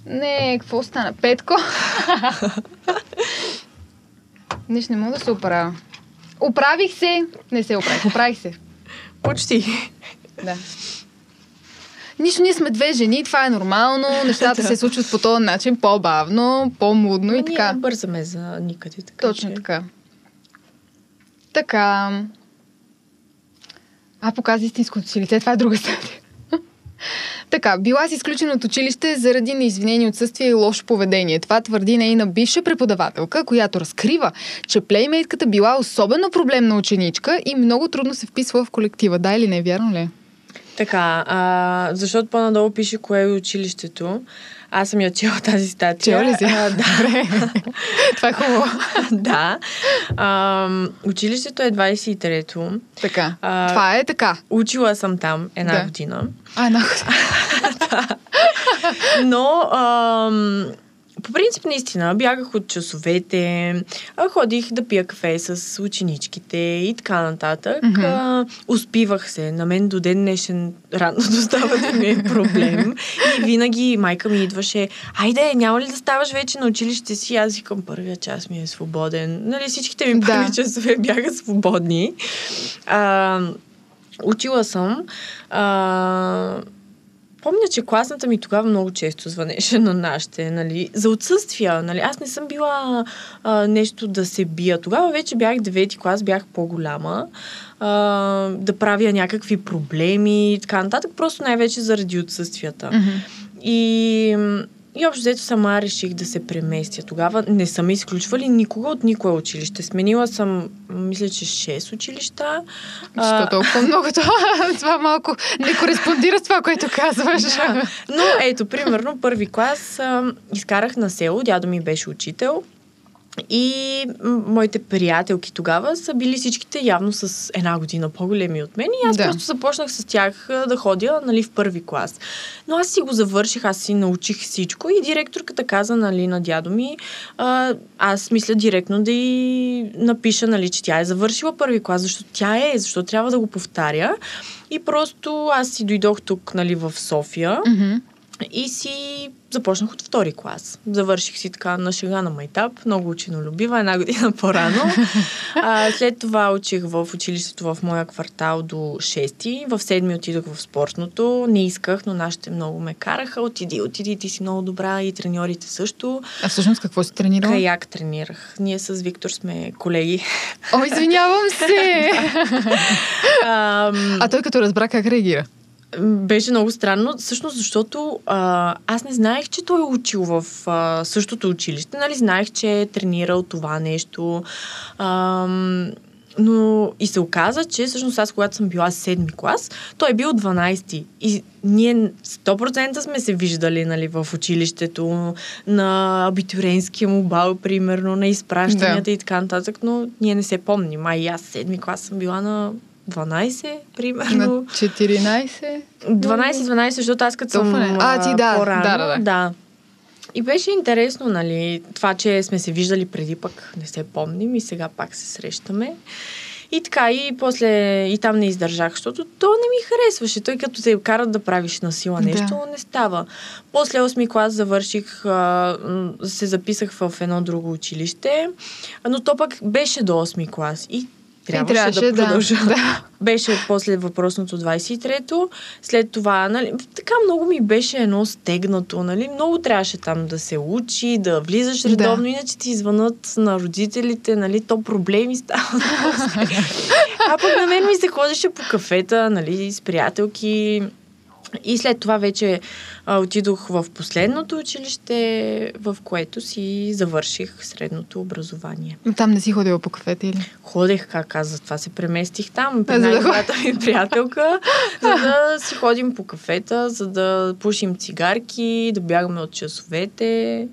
Не, какво стана? Петко? *laughs* Нищо не мога да се оправя. Оправих се. Не се оправих, оправих се. Почти. Да. Нищо, ние сме две жени, това е нормално, нещата *laughs* Да. се случват по този начин, по-бавно, по-мудно и така. Ние не бързаме за никъде. Така, Точно че... така. Така. А, показа истинското си лице, това е друга стадия. Така, била си изключена от училище заради неизвинени отсъствия и лошо поведение. Това твърди нейна бивша преподавателка, която разкрива, че плеймейтката била особено проблемна ученичка и много трудно се вписва в колектива. Да или не, вярно ли? е? Така, а, защото по-надолу пише кое е училището. Аз съм я чела тази статия. Чела ли си? А, да. *laughs* Това е хубаво. *laughs* да. А, училището е 23-то. Така. А, това е така. Учила съм там една Да. година. А, една *laughs* Но, ам, по принцип, наистина, бягах от часовете, ходих да пия кафе с ученичките и така нататък. А, успивах се. На мен до ден днешен рано *laughs* да става да ми е проблем. И винаги майка ми идваше, айде, няма ли да ставаш вече на училище си? Аз викам, първия час ми е свободен. Нали, всичките ми Да. първи часове бяха свободни. А, учила съм. А, Помня, че класната ми тогава много често звънеше на нашите, нали, за отсъствия, нали. Аз не съм била а, нещо да се бия. Тогава вече бях девети клас, бях по-голяма, а, да правя някакви проблеми и така нататък, просто най-вече заради отсъствията. Мгм. И, и общо взето сама реших да се преместя. Тогава не са ме изключвали никога от никое училище. Сменила съм, мисля, че 6 училища. Защо толкова много? Това, това малко не кореспондира с това, което казваш. Да. Но ето, примерно, първи клас а, изкарах на село, дядо ми беше учител. И моите приятелки тогава са били всичките явно с една година по-големи от мен. И аз Да. просто започнах с тях да ходя нали, в първи клас. Но аз си го завърших, аз си научих всичко и директорката каза нали, на дядо ми, а, аз мисля директно да й напиша, нали, че тя е завършила първи клас, защото тя е, защо трябва да го повтаря. И просто аз си дойдох тук, нали, в София Мгм. И си започнах от втори клас. Завърших си така на шега на майтап, много ученолюбива, една година *laughs* по-рано. а, след това учих в училището в моя квартал до 6. В седми отидох в спортното. Не исках, но нашите много ме караха. Отиди, отиди, ти си много добра и треньорите също. А всъщност какво си тренирала? Каяк тренирах. Ние с Виктор сме колеги. О, извинявам се! *laughs* Ам, А той като разбра как реагира? Беше много странно, всъщност защото а, аз не знаех, че той е учил в а, същото училище. Нали, знаех, че е тренирал това нещо. Ам, но и се оказа, че всъщност аз, когато съм била седми клас, той е бил 12. И ние 100% сме се виждали нали, в училището, на абитуренския му бал, примерно, на изпращанията Да. и така нататък, но ние не се помним. А и аз седми клас съм била на 12, примерно. На 14? 12-12, защото аз като съм. А, ти да, по-рано, да, да, да. да. И беше интересно, нали, това, че сме се виждали преди, пък не се помним и сега пак се срещаме. И така, и после и там не издържах, защото то не ми харесваше. Той като те карат да правиш на сила Да. нещо, не става. После 8 клас завърших, се записах в едно друго училище, но то пък беше до 8 клас. И трябваше, трябваше, да да. продължа. *laughs* Да. *laughs* Беше после въпросното 23-то. След това, нали, така много ми беше едно стегнато, нали, много трябваше там да се учи, да влизаш Да. редовно, иначе ти звънат на родителите, нали, то проблеми стават. *laughs* а пък на мен ми се ходеше по кафета, нали, с приятелки. И след това вече а, отидох в последното училище, в което си завърших средното образование. Но там не си ходила по кафета или? Ходех, как каза, затова се преместих там, при най-добрата ми приятелка, за да си ходим по кафета, за да пушим цигарки, да бягаме от часовете.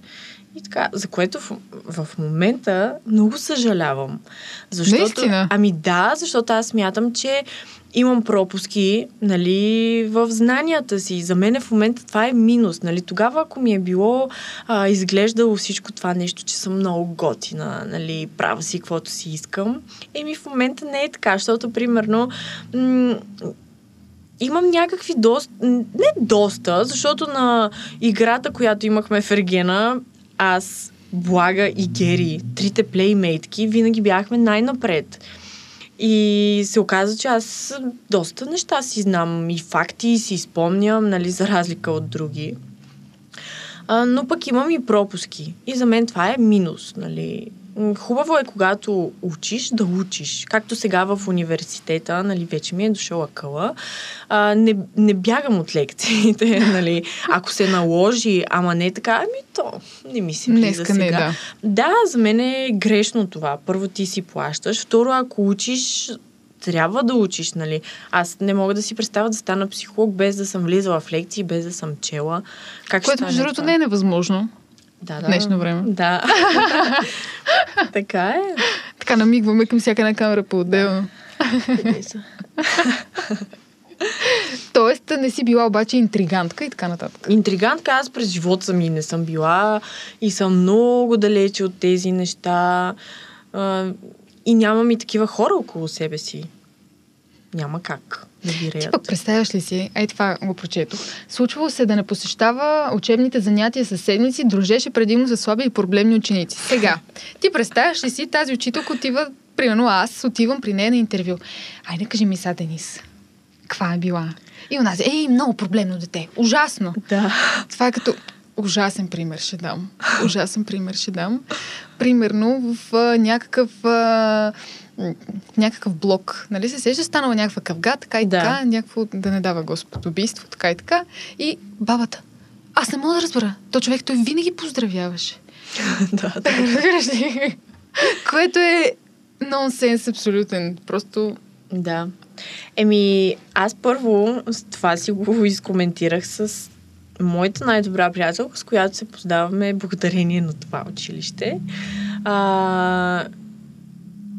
И така, за което в, в момента много съжалявам. Защото, Наистина? Ами да, защото аз смятам, че имам пропуски, нали, в знанията си. За мен в момента това е минус, нали. Тогава, ако ми е било а, изглеждало всичко това нещо, че съм много готина, нали, права си каквото си искам, еми в момента не е така, защото, примерно, м- имам някакви доста, не доста, защото на играта, която имахме в Ергена, аз, Блага и Гери, трите плеймейтки, винаги бяхме най-напред. И се оказа, че аз доста неща си знам и факти си спомням, нали, за разлика от други. А, но пък имам и пропуски. И за мен това е минус, нали. Хубаво е, когато учиш, да учиш. Както сега в университета, нали, вече ми е дошъл акъла. А, не, не бягам от лекциите, *laughs* нали. Ако се наложи, ама не така, ами то не ми се влиза Днеска не, сега. да. Да, за мен е грешно това. Първо ти си плащаш. Второ, ако учиш, трябва да учиш, нали? Аз не мога да си представя да стана психолог без да съм влизала в лекции, без да съм чела. Как Което, между другото, не е невъзможно. Да, да. днешно време. Да. *laughs* така е. Така намигваме към всяка една камера по-отделно. *laughs* Тоест, не си била обаче интригантка и така нататък. Интригантка аз през живота ми не съм била и съм много далече от тези неща. И нямам и такива хора около себе си. Няма как да Ти пък представяш ли си, ей това го прочетох, случвало се да не посещава учебните занятия с седмици, дружеше предимно за слаби и проблемни ученици. Сега, ти представяш ли си, тази учителка отива, примерно аз отивам при нея на интервю. Айде кажи ми са, Денис, каква е била? И она ей, много проблемно дете, ужасно. Да. Това е като ужасен пример ще дам. Ужасен пример ще дам. Примерно в а, някакъв а, някакъв блок. Нали се сеща, станала някаква къвга, така и Да. така, някакво да не дава Господ убийство, така и така. И бабата. Аз не мога да разбера. То човек той винаги поздравяваше. *laughs* да, да. Което е нонсенс абсолютен. Просто Да. Еми, аз първо това си го изкоментирах с моята най-добра приятелка, с която се познаваме благодарение на това училище. А,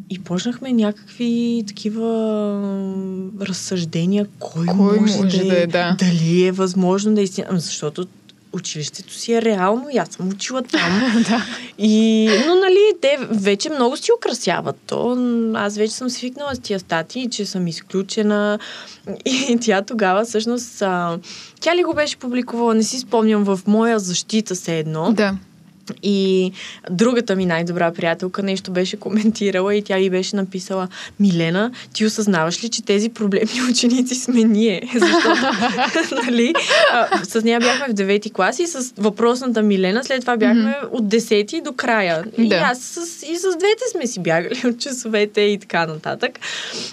и почнахме някакви такива разсъждения, кой, Кой може, може да, е, е, да. дали е възможно да истина. Ами, Защото училището си е реално и аз съм учила там. *laughs* да. И, но, нали, те вече много си украсяват то. Аз вече съм свикнала с тия статии, че съм изключена. И тя тогава, всъщност, а, тя ли го беше публикувала, не си спомням, в моя защита се едно. да. И другата ми най-добра приятелка нещо беше коментирала и тя ми беше написала Милена, ти осъзнаваш ли, че тези проблемни ученици сме ние? *laughs* Защото, *laughs* нали, а, с нея бяхме в 9 клас и с въпросната Милена, след това бяхме от 10 до края. И Да. аз с, и с двете сме си бягали *laughs* от часовете и така нататък.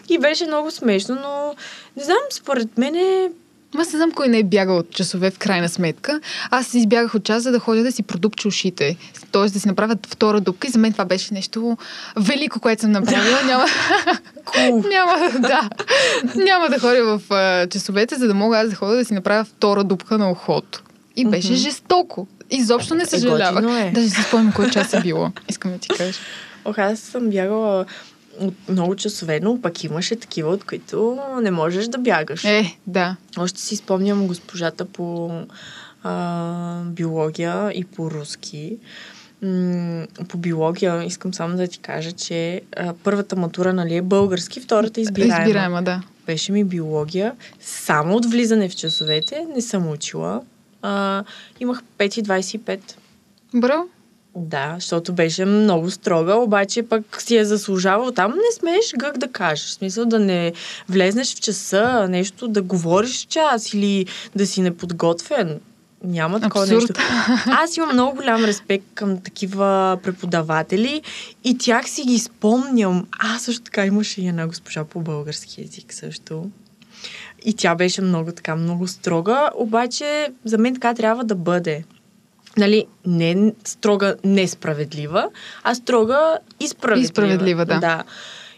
И беше много смешно, но не знам, според мен е Аз не знам кой не е бягал от часове в крайна сметка. Аз избягах от час, за да ходя да си продупча ушите. Тоест да си направя втора дупка и за мен това беше нещо велико, което съм направила. *laughs* Няма, няма, да, няма да ходя в а, часовете, за да мога аз да ходя да си направя втора дупка на ухото. И беше Мгм. жестоко. Изобщо не съжалявах. готино е. Даже си спомням кой час е било. Искам да ти кажа. Ох, аз съм бягала от много часове, но пък имаше такива, от които не можеш да бягаш. Е, да. Още си спомням госпожата по а, биология и по руски. М, по биология искам само да ти кажа, че а, първата матура нали, е български, втората е избираема. Избираема, да. Беше ми биология. Само от влизане в часовете не съм учила. А, имах 5,25. Браво. Да, защото беше много строга, обаче пък си е заслужавал. Там не смееш гък да кажеш. В смисъл да не влезнеш в часа, нещо да говориш в час или да си неподготвен. Няма такова Абсурд. нещо. Аз имам много голям респект към такива преподаватели и тях си ги спомням. Аз също така имаше и една госпожа по български язик също. И тя беше много така, много строга, обаче за мен така трябва да бъде. Нали, не строга несправедлива, а строга и справедлива. И справедлива, да. да.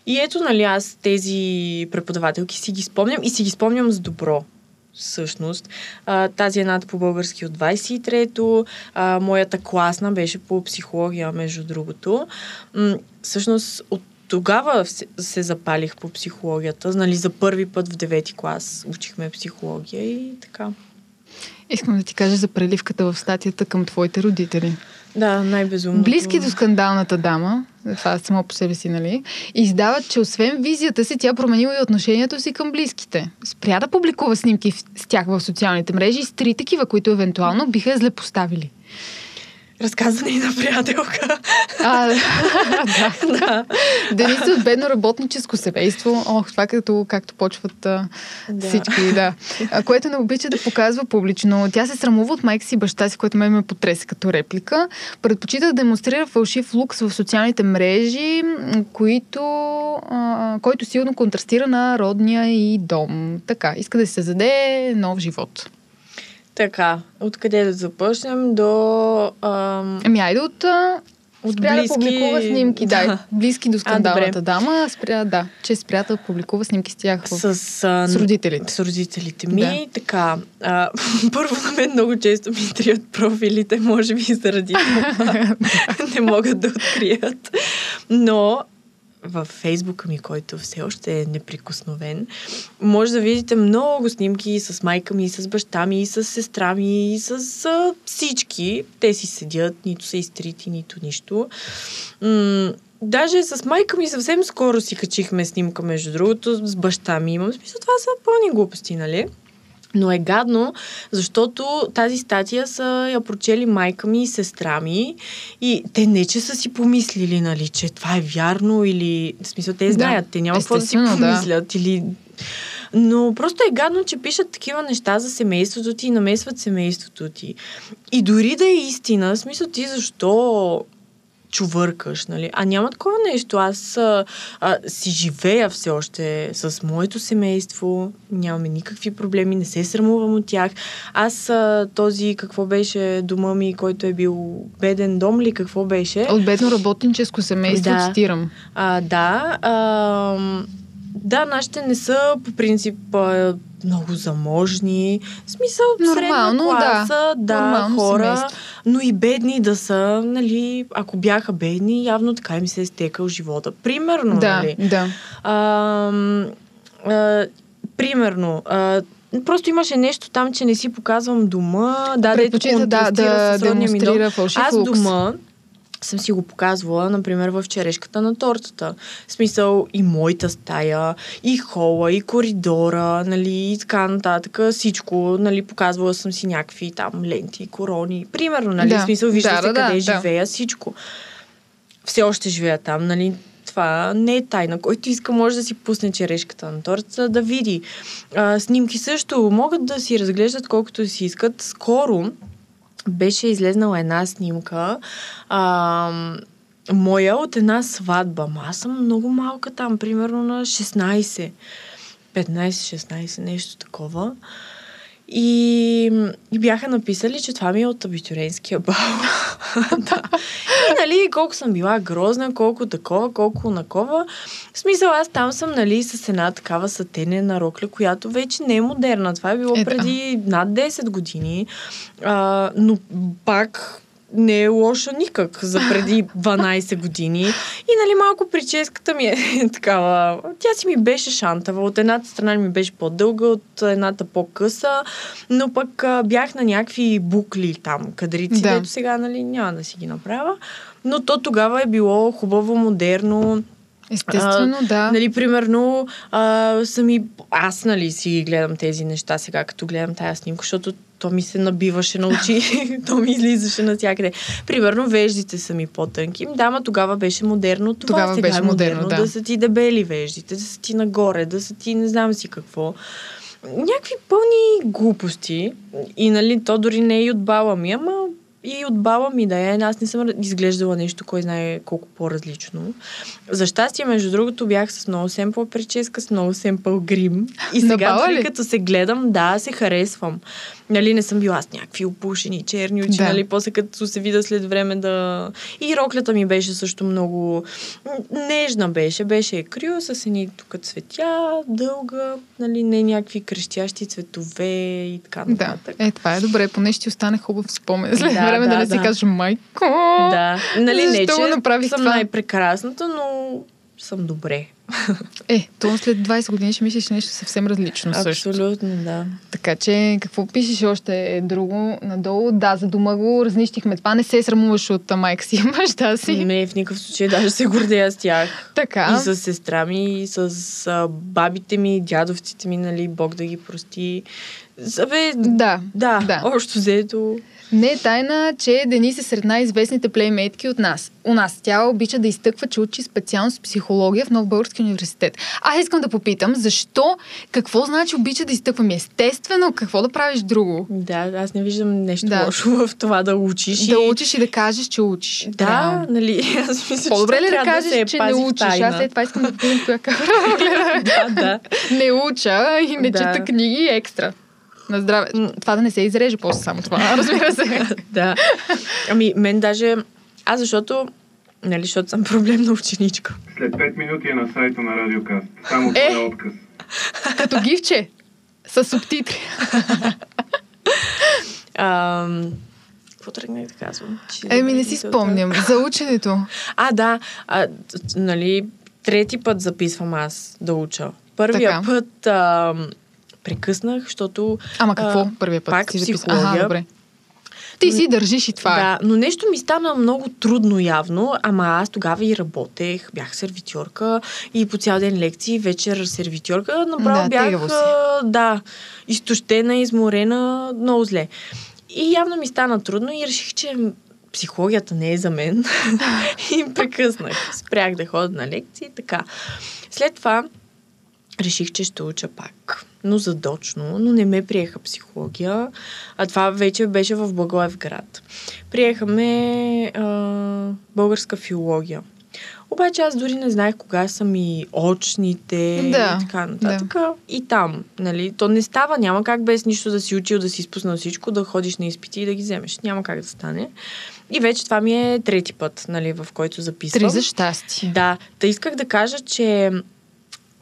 И ето, нали, аз тези преподавателки си ги спомням и си ги спомням с добро. Всъщност. А, тази едната по български от 23-то, а, моята класна беше по психология, между другото. М- всъщност, от тогава се, се запалих по психологията. Нали, за първи път в 9-ти клас учихме психология и така. Искам да ти кажа за преливката в статията към твоите родители. Да, най-безумно. Близки до скандалната дама, това само по себе си, нали, издават, че освен визията си, тя променила и отношението си към близките. Спря да публикува снимки с тях в социалните мрежи с три такива, които евентуално биха злепоставили. Разказане и на приятелка. А, *laughs* да. да. Денис е от бедно работническо семейство. Ох, това като, както почват а, да. всички, да. А, което не обича да показва публично. Тя се срамува от майка си и баща си, което ме ме потреса като реплика. Предпочита да демонстрира фалшив лукс в социалните мрежи, които, а, който силно контрастира на родния и дом. Така, иска да се създаде нов живот. Така, откъде да започнем до... Ам... Ами айде от... От спря близки... да публикува снимки, да, близки до скандалната а, дама, спря, да, че спря да публикува снимки с тях с, а, с родителите. С родителите ми. Да. Така, а, *laughs* първо на мен много често ми трият профилите, може би заради това *laughs* не могат да открият. Но в фейсбука ми, който все още е неприкосновен, може да видите много снимки с майка ми, с баща ми, с сестра ми, и с а, всички. Те си седят, нито са изтрити, нито нищо. М- Даже с майка ми съвсем скоро си качихме снимка, между другото, с баща ми. Имам смисъл, това са пълни глупости, нали? Но е гадно, защото тази статия са я прочели майка ми и сестра ми и те не, че са си помислили, нали, че това е вярно или... В смисъл, те знаят, да, те няма какво да си помислят да. или... Но просто е гадно, че пишат такива неща за семейството ти и намесват семейството ти. И дори да е истина, в смисъл ти защо чувъркаш, нали? А няма такова нещо. Аз а, а, си живея все още с моето семейство, нямаме никакви проблеми, не се срамувам от тях. Аз а, този, какво беше дома ми, който е бил беден дом ли, какво беше? От бедно работническо семейство, да. цитирам. А, да. А, да, нашите не са по принцип много заможни. В смисъл, Нормално, средна класа, да, да Нормално хора, семейство. но и бедни да са, нали, ако бяха бедни, явно така им се е стекал живота. Примерно, да, нали? Да, а, а, Примерно, а, Просто имаше нещо там, че не си показвам дома. Да, да, да, да демонстрира фалшив Аз дома, съм си го показвала, например, в черешката на тортата. В смисъл и моята стая, и хола, и коридора, нали, и така нататък. Всичко, нали, показвала съм си някакви там ленти, корони. Примерно, нали, да. в смисъл, вижда да, да, къде да, живея, да. всичко. Все още живея там, нали, това не е тайна. Който иска може да си пусне черешката на тортата, да види. А, снимки също могат да си разглеждат колкото си искат. Скоро беше излезнала една снимка, а, моя от една сватба. Аз съм много малка там, примерно на 16. 15-16, нещо такова. И, и бяха написали, че това ми е от абитуренския бал. *laughs* да. И нали, колко съм била грозна, колко такова, колко накова. В смисъл, аз там съм, нали, с една такава сатенена рокля, която вече не е модерна. Това е било е, преди над 10 години. А, но пак не е лоша никак за преди *laughs* 12 години. И нали малко прическата ми е *laughs* такава. Тя си ми беше шантава. От едната страна ми беше по-дълга, от едната по-къса, но пък а, бях на някакви букли там, кадрици, да. дето сега нали няма да си ги направя. Но то тогава е било хубаво, модерно. Естествено, а, да. Нали, примерно, а, сами, аз, нали, си гледам тези неща сега, като гледам тая снимка, защото то ми се набиваше на очи, *laughs* то ми излизаше навсякъде. Примерно, веждите са ми по-тънки. Да, ма тогава беше модерно това. Тогава сега беше е модерно, модерно да. да са ти дебели веждите, да са ти нагоре, да са ти не знам си какво. Някакви пълни глупости. И нали, то дори не е и от баба ми, ама и от баба ми да е. Аз не съм изглеждала нещо, кой знае колко по-различно. За щастие, между другото, бях с много семпъл прическа, с много семпъл грим. И *laughs* сега, дори като се гледам, да, се харесвам. Нали, не съм била с някакви опушени черни очи, да. нали, после като се вида след време да... И роклята ми беше също много нежна беше, беше крил с едни тук цветя, дълга, нали, не някакви крещящи цветове и така нататък. Да, е, това е добре, поне ще остане хубав спомен след да, време да, да не да. си кажеш майко. Да, нали, не, че направих съм това? най-прекрасната, но съм добре. *laughs* Е, то след 20 години ще мислиш нещо съвсем различно също. Абсолютно, да. Така че, какво пишеш още друго надолу? Да, за дома го разнищихме. Това не се срамуваш от майка си и баща си. Не, в никакъв случай даже се гордея с тях. Така. И с сестра ми, и с бабите ми, дядовците ми, нали, Бог да ги прости. Абе, Да. да, да. общо взето. Не е тайна, че Денис е сред най-известните плеймейтки от нас. У нас тя обича да изтъква, че учи специалност психология в Нов Български университет. Аз искам да попитам, защо, какво значи обича да изтъквам? Естествено, какво да правиш друго? Да, аз не виждам нещо Да. лошо в това да учиш. Да и... учиш и да кажеш, че учиш. Да, Реално. нали, *laughs* аз мисля, По-добре ли да кажеш, се че не учиш? Аз тайна. след това искам да *laughs* попитам коя камера. да, да. *laughs* не уча и не Да. чета книги екстра. На здраве. Това да не се изреже после само това, *laughs* разбира се. да. Ами, мен даже... Аз защото... Нали, защото съм проблемна ученичка. След 5 минути е на сайта на Радиокаст. Само Е! това е отказ. Като гифче. С субтитри. Ам, Какво тръгнах да казвам? Че Еми, не си спомням. За ученето. *laughs* А, да. А, нали, трети път записвам аз да уча. Първия Така. път ам, прекъснах, защото... Ама какво а, първия път? пак си психология. Ага, добре. Ти си държиш и това е. Да, но нещо ми стана много трудно явно, ама аз тогава и работех, бях сервитьорка и по цял ден лекции, вечер сервитьорка, направо Да, бях, да, изтощена, изморена, много зле. И явно ми стана трудно и реших, че психологията не е за мен. *laughs* и прекъснах. Спрях да ходя на лекции, така. След това реших, че ще уча пак. Но задочно, но не ме приеха психология. А това вече беше в Благоевград. Приеха ме а, българска филология. Обаче аз дори не знаех кога са ми очните Да, и така нататък. И там, нали, то не става, няма как без нищо да си учил, да си изпуснал всичко, да ходиш на изпити и да ги вземеш. Няма как да стане. И вече това ми е трети път, нали, в който записвам. Три за щастие. Да, та исках да кажа, че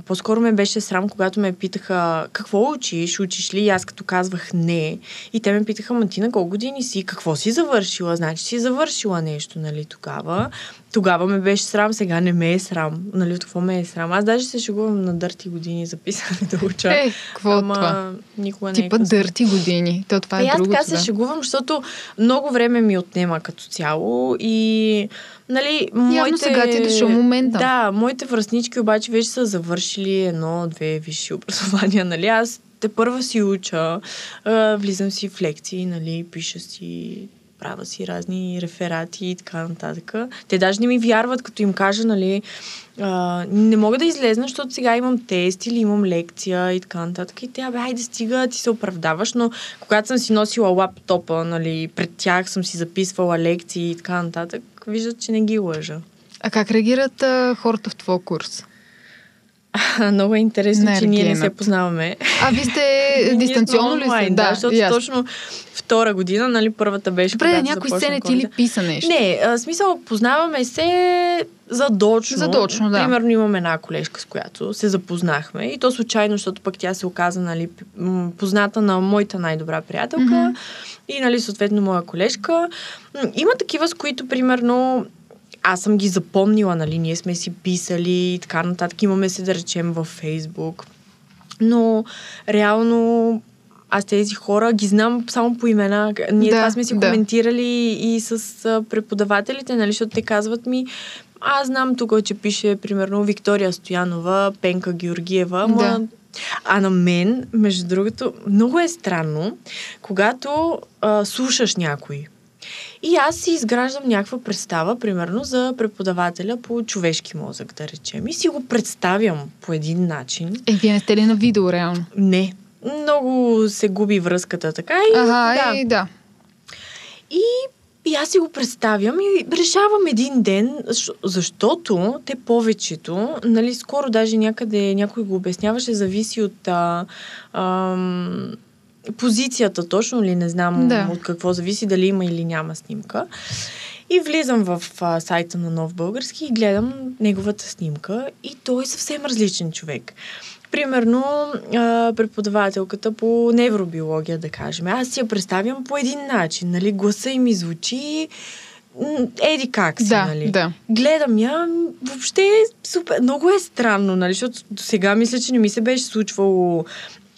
по-скоро ме беше срам, когато ме питаха какво учиш, учиш ли? И аз като казвах не. И те ме питаха, ма ти на колко години си? Какво си завършила? Значи си завършила нещо, нали, тогава. Тогава ме беше срам, сега не ме е срам. Нали, от какво ме е срам? Аз даже се шегувам на дърти години записане да уча. Е, какво Ама това? никога не е Типа късно. дърти години. То това И е аз така се шегувам, защото много време ми отнема като цяло и нали, моите... сега ти е дошъл момента. Да, моите връзнички обаче вече са завършили едно-две висши образования, нали, аз те първа си уча, влизам си в лекции, нали, пиша си правя си разни реферати и така нататък. Те даже не ми вярват, като им кажа, нали, а, не мога да излезна, защото сега имам тест или имам лекция и така нататък. И те, абе, хайде стига, ти се оправдаваш, но когато съм си носила лаптопа, нали, пред тях съм си записвала лекции и така нататък, виждат, че не ги лъжа. А как реагират а, хората в твоя курс? *laughs* Много е интересно, че ние не се познаваме. А вие сте *laughs* дистанционно ли сте? Да, защото ясно. точно втора година, нали, първата беше. Добре, някой сцене ти ли писа нещо? Не, а, смисъл, познаваме се задочно. Задочно, да. Примерно имам една колежка, с която се запознахме и то случайно, защото пък тя се оказа, нали, позната на моята най-добра приятелка Мгм. и, нали, съответно моя колежка. Има такива, с които, примерно, аз съм ги запомнила, нали, ние сме си писали и така нататък. Имаме се, да речем, във Фейсбук. Но, реално, аз тези хора ги знам само по имена. Ние Да, това сме си да. коментирали и с а, преподавателите, нали, защото те казват ми, аз знам тук, че пише, примерно, Виктория Стоянова, Пенка Георгиева, Да. а на мен, между другото, много е странно, когато а, слушаш някой. И аз си изграждам някаква представа, примерно, за преподавателя по човешки мозък, да речем. И си го представям по един начин. Е, вие не сте ли на видео, реално? Не. Много се губи връзката така и Ага, да. и да. И, и аз си го представям и решавам един ден, защо- защото те повечето, нали, скоро даже някъде някой го обясняваше, зависи от а, ам, позицията точно ли, не знам Да. от какво зависи, дали има или няма снимка. И влизам в а, сайта на Нов Български и гледам неговата снимка и той е съвсем различен човек. Примерно, а, преподавателката по невробиология, да кажем. Аз си я представям по един начин. Нали? Гласа им звучи еди как си, Да, нали? да. Гледам я, въобще е супер. Много е странно, нали? Защото до сега мисля, че не ми се беше случвало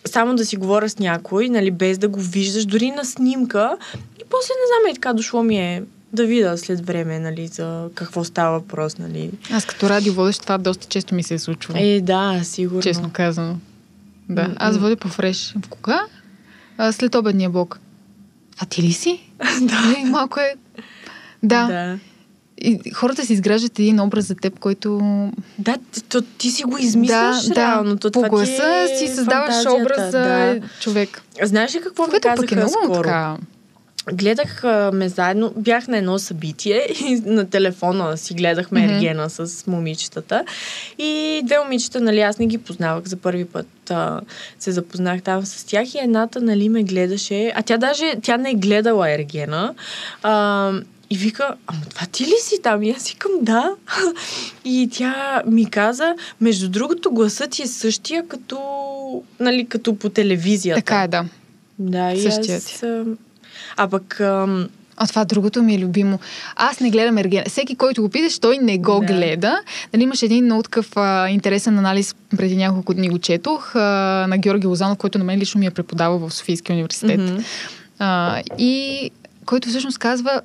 само да си говоря с някой, нали, без да го виждаш, дори на снимка. И после не знам, е така дошло ми е да видя след време, нали, за какво става въпрос, нали. Аз като радиоводещ това доста често ми се е случвало. Е, да, сигурно. Честно казано. Да. Аз водя по фреш. В кога? А, след обедния блок. А ти ли си? *laughs* да. малко е... Да. Да. И хората си изграждат един образ за теб, който... Да, то, ти си го измисляш да, реално. То, по това гласа е си създаваш образ за Да. човек. Знаеш ли какво ми Което пък е много скоро? така... Гледах а, ме заедно, бях на едно събитие *laughs* и на телефона си гледахме Мгм. Ергена с момичетата. И две момичета, нали, аз не ги познавах за първи път. А, се запознах там с тях и едната, нали, ме гледаше. А тя даже, тя не е гледала Ергена. А, и вика, ама това ти ли си там? И аз викам, да. И тя ми каза, между другото, гласът ти е същия като, нали, като по телевизията. Така е, да. Да, и Същият аз... а, А пък... ам, А това другото ми е любимо. Аз не гледам Ергена. Всеки, който го питаш, той не го Да. гледа. Нали, имаше един много такъв а, интересен анализ, преди няколко дни го четох, а, на Георги Лозанов, който на мен лично ми е преподавал в Софийския университет. мгм. А, и който всъщност казва,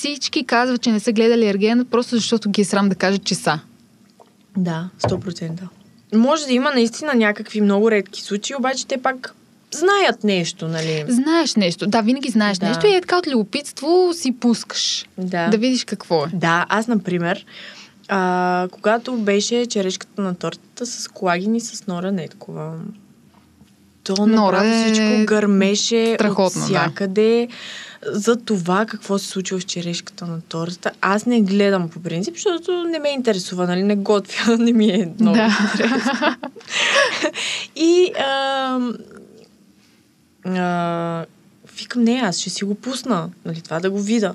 всички казват, че не са гледали Ергена, просто защото ги е срам да кажат, че са. Да, 100%. Може да има наистина някакви много редки случаи, обаче те пак знаят нещо, нали? Знаеш нещо. Да, винаги знаеш Да. нещо и е така от любопитство си пускаш. Да. Да видиш какво е. Да, аз, например, а, когато беше черешката на тортата с колагин и с Нора Неткова, то направо е всичко гърмеше страхотно, от да. всякъде за това какво се случва с черешката на тортата. Аз не гледам по принцип, защото не ме интересува, нали? Не готвя, *laughs* не ми е много Да. интересно. *laughs* И а, а, викам, не, аз ще си го пусна, нали, това да го видя.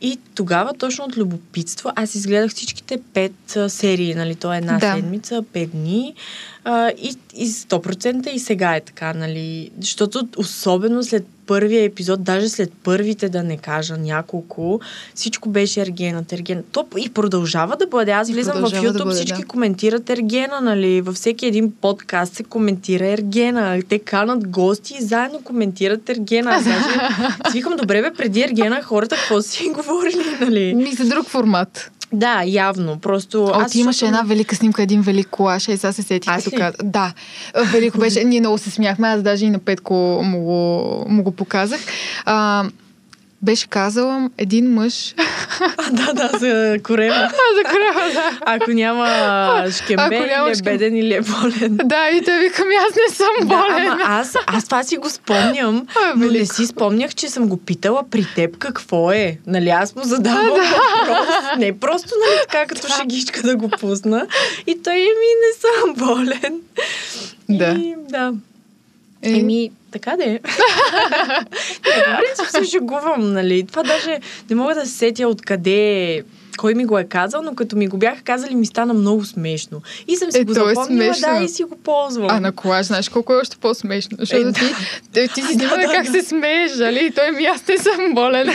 И тогава, точно от любопитство, аз изгледах всичките пет а, серии, нали, то е една Да. седмица, пет дни. А, и, и 100% и сега е така, нали, защото особено след първия епизод, даже след първите, да не кажа няколко, всичко беше ергенът, ергена. То и продължава да бъде. Аз влизам в YouTube, да бъде, всички да. коментират ергена, нали, във всеки един подкаст се коментира ергена. Те канат гости и заедно коментират ергена. Аз Даже *laughs* си викам, добре бе, преди ергена хората какво си *laughs* говорили, нали? Ми за друг формат. Да, явно. Просто О, аз ти имаше защото- една велика снимка, един велик колаж, и сега се сетих, Аз като ли? Да, велико беше. Ние много се смяхме, аз даже и на Петко му го, му го показах. А, беше казала един мъж. А, да, да, за корема. *laughs* за края, да. Ако няма шкембе, Ако няма или е беден, или е болен. Да, и той викам, аз не съм Да, болен. ама аз, аз това си го спомням, А, но не си спомнях, че съм го питала при теб какво е. Нали, аз му задавам въпрос. Не просто, нали, така като шегичка да го пусна. И той ми не съм болен. Да. И, да. Е, Еми, така да е. *laughs* По принцип се шегувам, нали. Това даже не мога да се сетя откъде кой ми го е казал, но като ми го бяха казали, ми стана много смешно. И съм си Е, го е запомнила, смешно. да, и си го ползвам. А на колаж, знаеш колко е още по-смешно? Защото Е, ти, ти, ти си *laughs* Да, да, как да. се смееш, нали? И той ми, аз не съм болен. *laughs*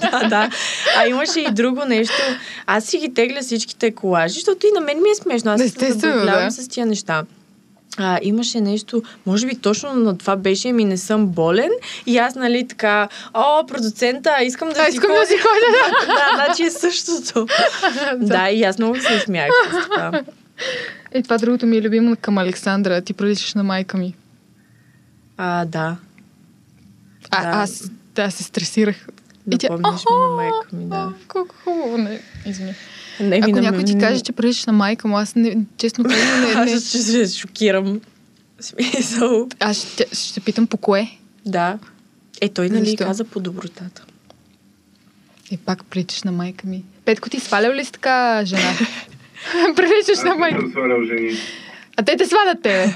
да, да. А имаше и друго нещо. Аз си ги тегля всичките колажи, защото и на мен ми е смешно. Аз се забавлявам да. с тия неща. А, имаше нещо, може би точно на това беше ми не съм болен и аз, нали, така, о, продуцента, искам да А, си искам да ходя». си ходя. да, *laughs* значи е същото. *laughs* да, и аз много се смях с това. Е, това другото ми е любимо към Александра. Ти приличаш на майка ми. А, да. А, Да. аз да, се стресирах. Напомняш ми на майка ми, да. А, колко хубаво. Не, извини. Не, ми Ако на някой ти каже, че приличаш на майка му, аз не, честно казвам, не, не. *laughs* Аз ще се шокирам. Смисъл. Аз ще, ще питам по кое. Да. Е, той нали Защо? каза по добротата. И пак приличаш на майка ми. Петко, ти свалял ли си така жена? *laughs* *laughs* приличаш Аз на не майка. съм свалял жени. А те те свалят тебе.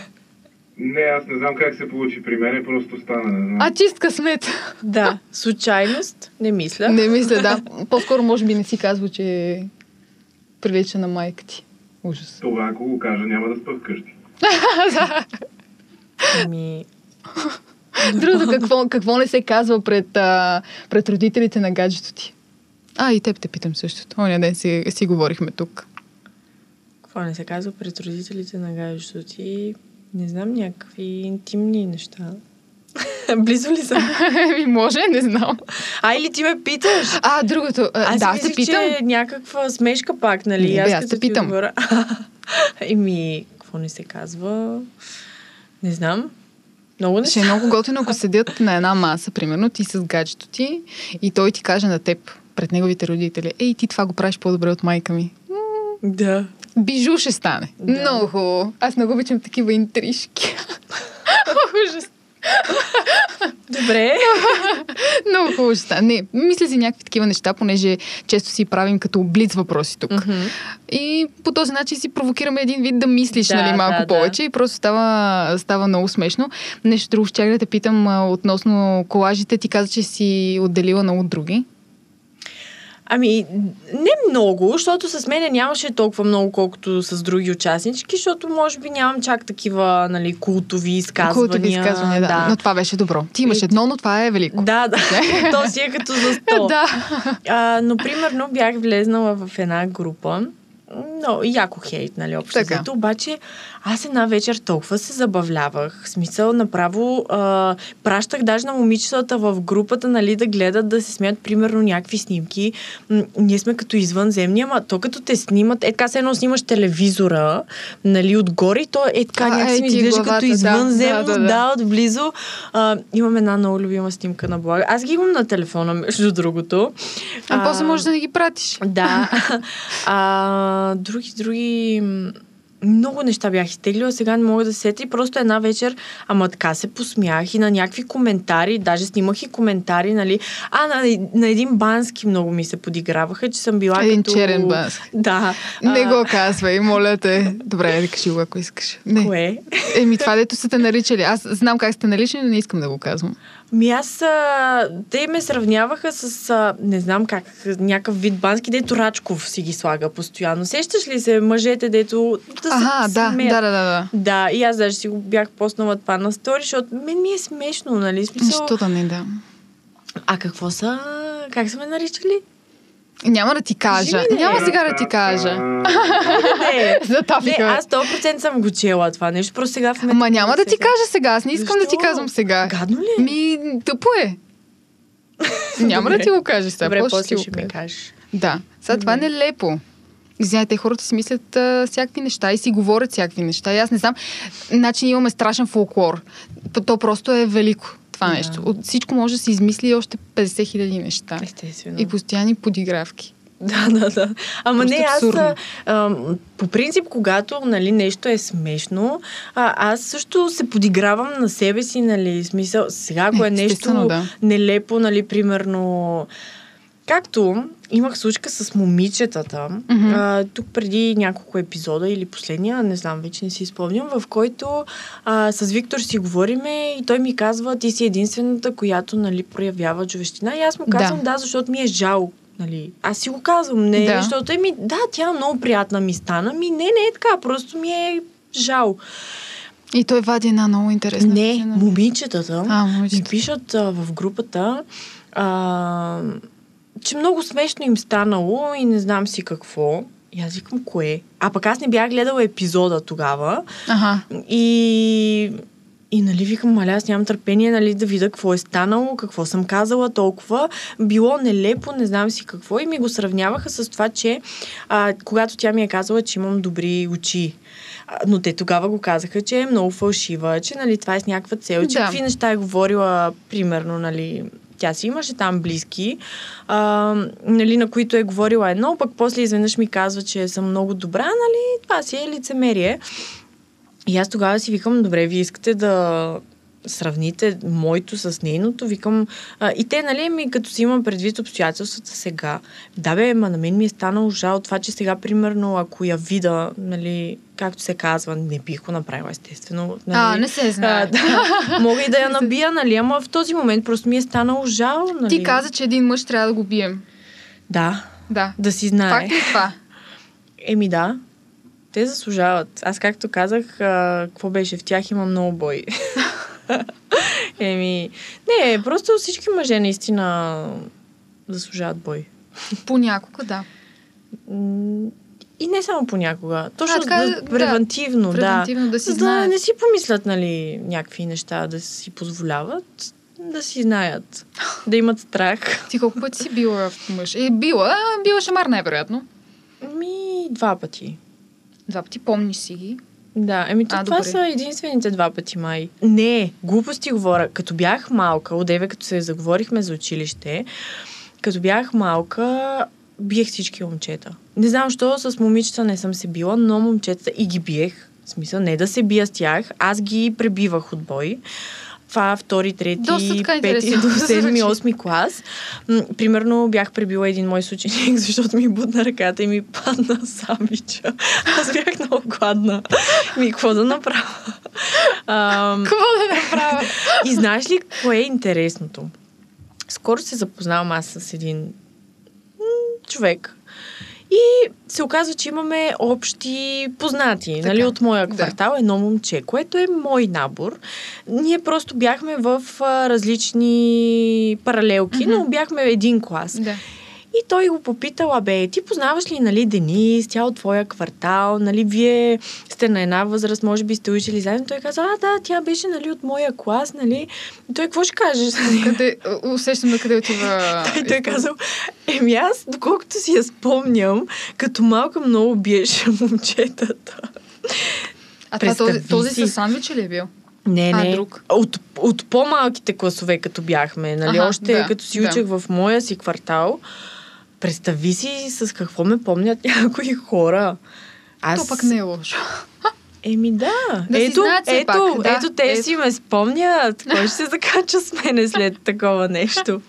Не, аз не знам как се получи при мен, просто стана. Не знам. А чист късмет. Да, случайност, не мисля. Не мисля, да. По-скоро може би не си казва, че прилича на майка ти. Ужас. Това, ако го кажа, няма да спа вкъщи. Ами, *laughs* Другото, какво, какво не се казва пред, а, пред родителите на гаджето ти? А, и теб те питам същото. Оня ден си, си говорихме тук. Какво не се казва пред родителите на Гайо ти? Не знам, някакви интимни неща. *laughs* Близо ли съм? Ми може, не знам. А, или ти ме питаш? А, другото. а, Аз да, мислих, се питам. че е някаква смешка пак, нали? Не, бе, аз те питам. *laughs* Еми, какво не се казва? Не знам. Много Ще е много готино, ако седят на една маса, примерно, ти с гаджето ти и той ти каже на теб, пред неговите родители, ей, ти това го правиш по-добре от майка ми. Да. Бижу ще стане. Да. Много хубаво. Аз много обичам такива интрижки. *laughs* Ужас. Добре. Много хубаво ще стане. Не, мисля си някакви такива неща, понеже често си правим като блиц въпроси тук. Мгм. И по този начин си провокираме един вид да мислиш Да, нали, малко да, да. повече и просто става, става много смешно. Нещо друго ще да те питам а, относно колажите. Ти каза, че си отделила много други. Ами, не много, защото с мене нямаше толкова много, колкото с други участнички, защото може би нямам чак такива, нали, култови изказвания. Култови изказвания, да. Но това беше добро. Ти имаш едно, но това е велико. Да, да. *laughs* То си е като за сто. *laughs* да. А, но, примерно, бях влезнала в една група. Но яко хейт, нали, общо Така. взето. Обаче, аз една вечер толкова се забавлявах. В смисъл, направо а, пращах даже на момичетата в групата, нали, да гледат, да се смеят, примерно, някакви снимки. М- ние сме като извънземни, ама то като те снимат, е така се едно снимаш телевизора, нали, отгоре и то е така А, някакси ми изглежда като извънземно, да, да, да, да. отблизо. А, имам една много любима снимка на блага. Аз ги имам на телефона, между другото. А, после можеш да не ги пратиш. Да. *laughs* А, други, други... Много неща бях изтеглила, сега не мога да се сетя. И Просто една вечер, ама така се посмях и на някакви коментари, даже снимах и коментари, нали. А, на, на един бански много ми се подиграваха, че съм била Един като... черен бански. Да. Не А, го казвай, моля те. Добре, да кажи го, ако искаш. Не. Кое? Еми, това дето са те наричали. Аз знам как сте наричали, но не искам да го казвам. Ми аз, а, те ме сравняваха с, а, не знам как, някакъв вид бански, дето Рачков си ги слага постоянно. Сещаш ли се мъжете, дето да се Ага, да, смеят? да, да, да, да. Да, и аз даже си го бях поснала това на стори, защото мен ми е смешно, нали? Смисъл... Нищо да не да. А какво са? Как са ме наричали? Няма да ти кажа. Кажи ми, Няма не. сега да ти кажа. Не, *laughs* За не, тафика. аз 100% съм го чела това нещо, просто сега в момента... Ама няма не да ти кажа сега. Аз не искам да ти Защо? казвам сега. Гадно ли? Ми, тъпо е. *laughs* Няма да ти го кажа сега. Добре, после ще го ми кажеш. Да. Сега това е нелепо. Извинявайте, хората си мислят а, всякакви неща и си говорят всякакви неща. И аз не знам. Значи имаме страшен фолклор. То просто е велико това Да. нещо. От всичко може да се измисли още 50 хиляди неща. Естествено. И постоянни подигравки. Да, да, да. Ама Просто не, аз абсурдно. а, по принцип, когато нали, нещо е смешно, а, аз също се подигравам на себе си, нали, смисъл, сега ако е нещо да. нелепо, нали, примерно, както имах случка с момичетата, Мгм. а, тук преди няколко епизода или последния, не знам, вече не си спомням, в който а, с Виктор си говориме и той ми казва, ти си единствената, която, нали, проявява човещина. И аз му Да. казвам, да, защото ми е жал. Нали, аз си го казвам, не, Да. да. защото е ми, да, тя много приятна ми стана, ми не, не е така, просто ми е жал. И той вади една много интересна не, картина. момичетата А, ми момичета. пишат а, в групата, а, че много смешно им станало и не знам си какво. И аз викам, кое? А пък аз не бях гледала епизода тогава. Ага. И, и нали, викам, маля, аз нямам търпение, нали, да видя какво е станало, какво съм казала толкова. Било нелепо, не знам си какво. И ми го сравняваха с това, че а, когато тя ми е казала, че имам добри очи. А, Но те тогава го казаха, че е много фалшива, че нали, това е с някаква цел, че Да. какви неща е говорила, примерно, нали, тя си имаше там близки, а, нали, на които е говорила едно, пък после изведнъж ми казва, че съм много добра, нали, това си е лицемерие. И аз тогава си викам, добре, вие искате да сравните моето с нейното, викам, а, и те, нали, ми като си имам предвид обстоятелствата сега, да бе, ма на мен ми е станало жал това, че сега, примерно, ако я вида, нали, както се казва, не бих го направила, естествено. Нали, А, не се знае. а, да, *laughs* мога и да я набия, нали, ама в този момент просто ми е станало жал, нали. Ти каза, че един мъж трябва да го бием. Да, Да. да си знае. Факт ли е това? *laughs* Еми да, те заслужават. Аз както казах, а, какво беше в тях има много бой. *laughs* Еми, не, просто всички мъже наистина заслужават бой. Понякога, да. И не само понякога. Точно А, така, да, превентивно, да. Превентивно да си да знаят. не си помислят, нали, някакви неща, да си позволяват, да си знаят, *laughs* да имат страх. Ти колко пъти си била в мъж? Е, била, била шамар най-вероятно. Ми, два пъти. Два пъти помниш си ги. Да, еми то А, това добре. са единствените два пъти май. Не, глупости говоря. Като бях малка, одеве като се заговорихме за училище, като бях малка, биех всички момчета. Не знам, що с момичета не съм се била, но момчета и ги биех. В смисъл, не да се бия с тях, аз ги пребивах от бой. Това втори, трети, Доста така пети, до *laughs* седми, осми клас. Примерно бях пребила един мой съученик, *laughs* защото ми бутна ръката и ми падна самича. Аз бях много гладна. Ми, какво да направя? Ам, Какво да направя? и знаеш ли кое е интересното? Скоро се запознавам аз с един човек. И се оказва, че имаме общи познати, Така, нали, от моя да. квартал, едно момче, което е мой набор. Ние просто бяхме в а, различни паралелки, Мгм. но бяхме един клас. Да. И той го попитал, абе, ти познаваш ли, нали, Денис, тя от твоя квартал, нали, вие сте на една възраст, може би сте учили заедно. Той каза, а, да, тя беше, нали, от моя клас, нали. И той, какво ще кажеш? Къде, усещам на къде отива. *laughs* Той, той казал, еми аз, доколкото си я спомням, като малка много биеше *laughs* момчетата. А това този, този си. с сандвича ли е бил? Не, А, не. друг. От, от по-малките класове, като бяхме, нали, Аха, още да, като си да. учех в моя си квартал, представи си с какво ме помнят *laughs* някои хора. Аз... То пък не е лошо. Еми да. Да ето, знаят ето, пак, да. ето те Ето. си ме спомнят. Кой ще се закача с мене след *laughs* такова нещо?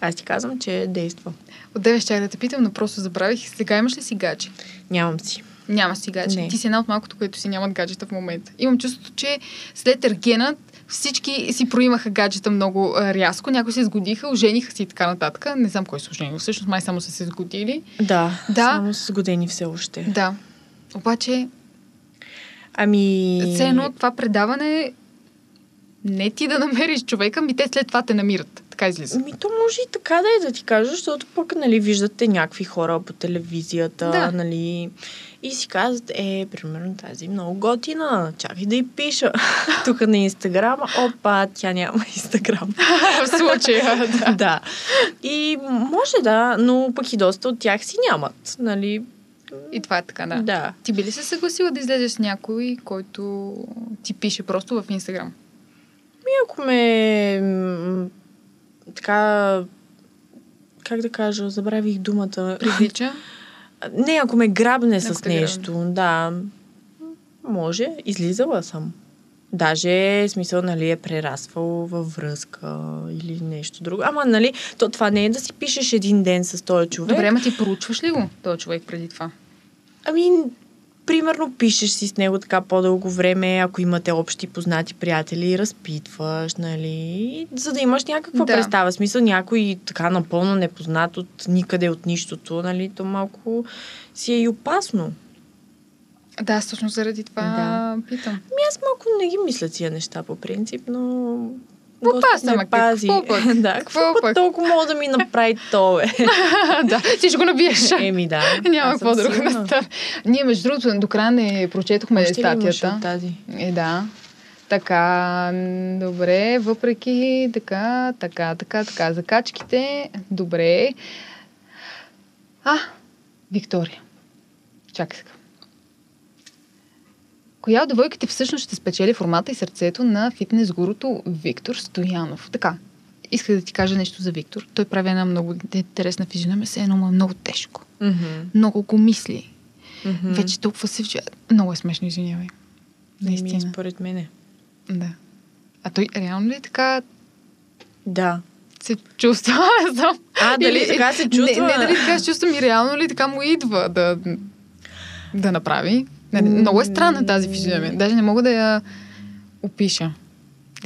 Аз ти казвам, че действа. От деве щях да те питам, но просто забравих. Сега имаш ли си гадже? Нямам си. Няма си гадже. Не. Ти си една от малкото, които си нямат гаджета в момента. Имам чувството, че след ергенът всички си проимаха гаджета много а, рязко. Някои се сгодиха, ожениха си и така нататък. Не знам кой се оженил. Всъщност май само са се сгодили. Да, Да. само с години все още. Да. Обаче, Ами... все едно това предаване не ти да намериш човека, ми те след това те намират. Така излиза. Ми то може и така да е да ти кажа, защото пък, нали, виждате някакви хора по телевизията, Да. нали, и си казват, е, примерно тази много готина, чакай да й пиша. *laughs* Тук на Инстаграма, опа, тя няма Инстаграм. *laughs* в случая, *laughs* да. да. И може да, но пък и доста от тях си нямат, нали. И това е така, да. да. Ти би ли се съгласила да излезеш с някой, който ти пише просто в Инстаграм? И ако ме така как да кажа, забравих думата. Привлича? *laughs* Не, ако ме грабне Ако с те грабне. нещо, да, може. Излизала съм. Даже, смисъл, нали, е прерасвал във връзка или нещо друго. Ама, нали, то това не е да си пишеш един ден с този човек. Добре, ама ти проучваш ли го, този човек преди това? Ами, примерно, пишеш си с него така по-дълго време, ако имате общи познати приятели, разпитваш, нали, за да имаш някаква Да. представа. Смисъл, някой така напълно непознат от никъде, от нищото, нали, то малко си е и опасно. Да, аз точно заради това Да. питам. Ами аз малко не ги мисля тия неща по принцип, но... Какво паса, ма, пази. какво пък? *laughs* да, Какво какво пък толкова мога да ми направи то, бе? *laughs* да, ти ще го набиеш. *laughs* Еми да. Няма какво друго да стане. Ние, между другото, до края не прочетохме Още статията. тази? Е, да. Така, добре, въпреки така, така, така, така, закачките, добре. А, Виктория. Чакай сега. Коя от девойките всъщност ще спечели формата и сърцето на фитнес гурото Виктор Стоянов? Така, исках да ти кажа нещо за Виктор. Той прави една много интересна физиономия, все едно е много тежко. Мгм. Много го мисли. Мгм. Вече толкова се вчера. Много е смешно, извинявай. Наистина. според мене. Да. А той реално ли така Да. се чувства? *laughs* Не знам. А, дали така се чувства? Не, не дали така се чувства ми, реално ли така му идва да, да направи. Не, много е странна тази физиономия. Даже не мога да я опиша.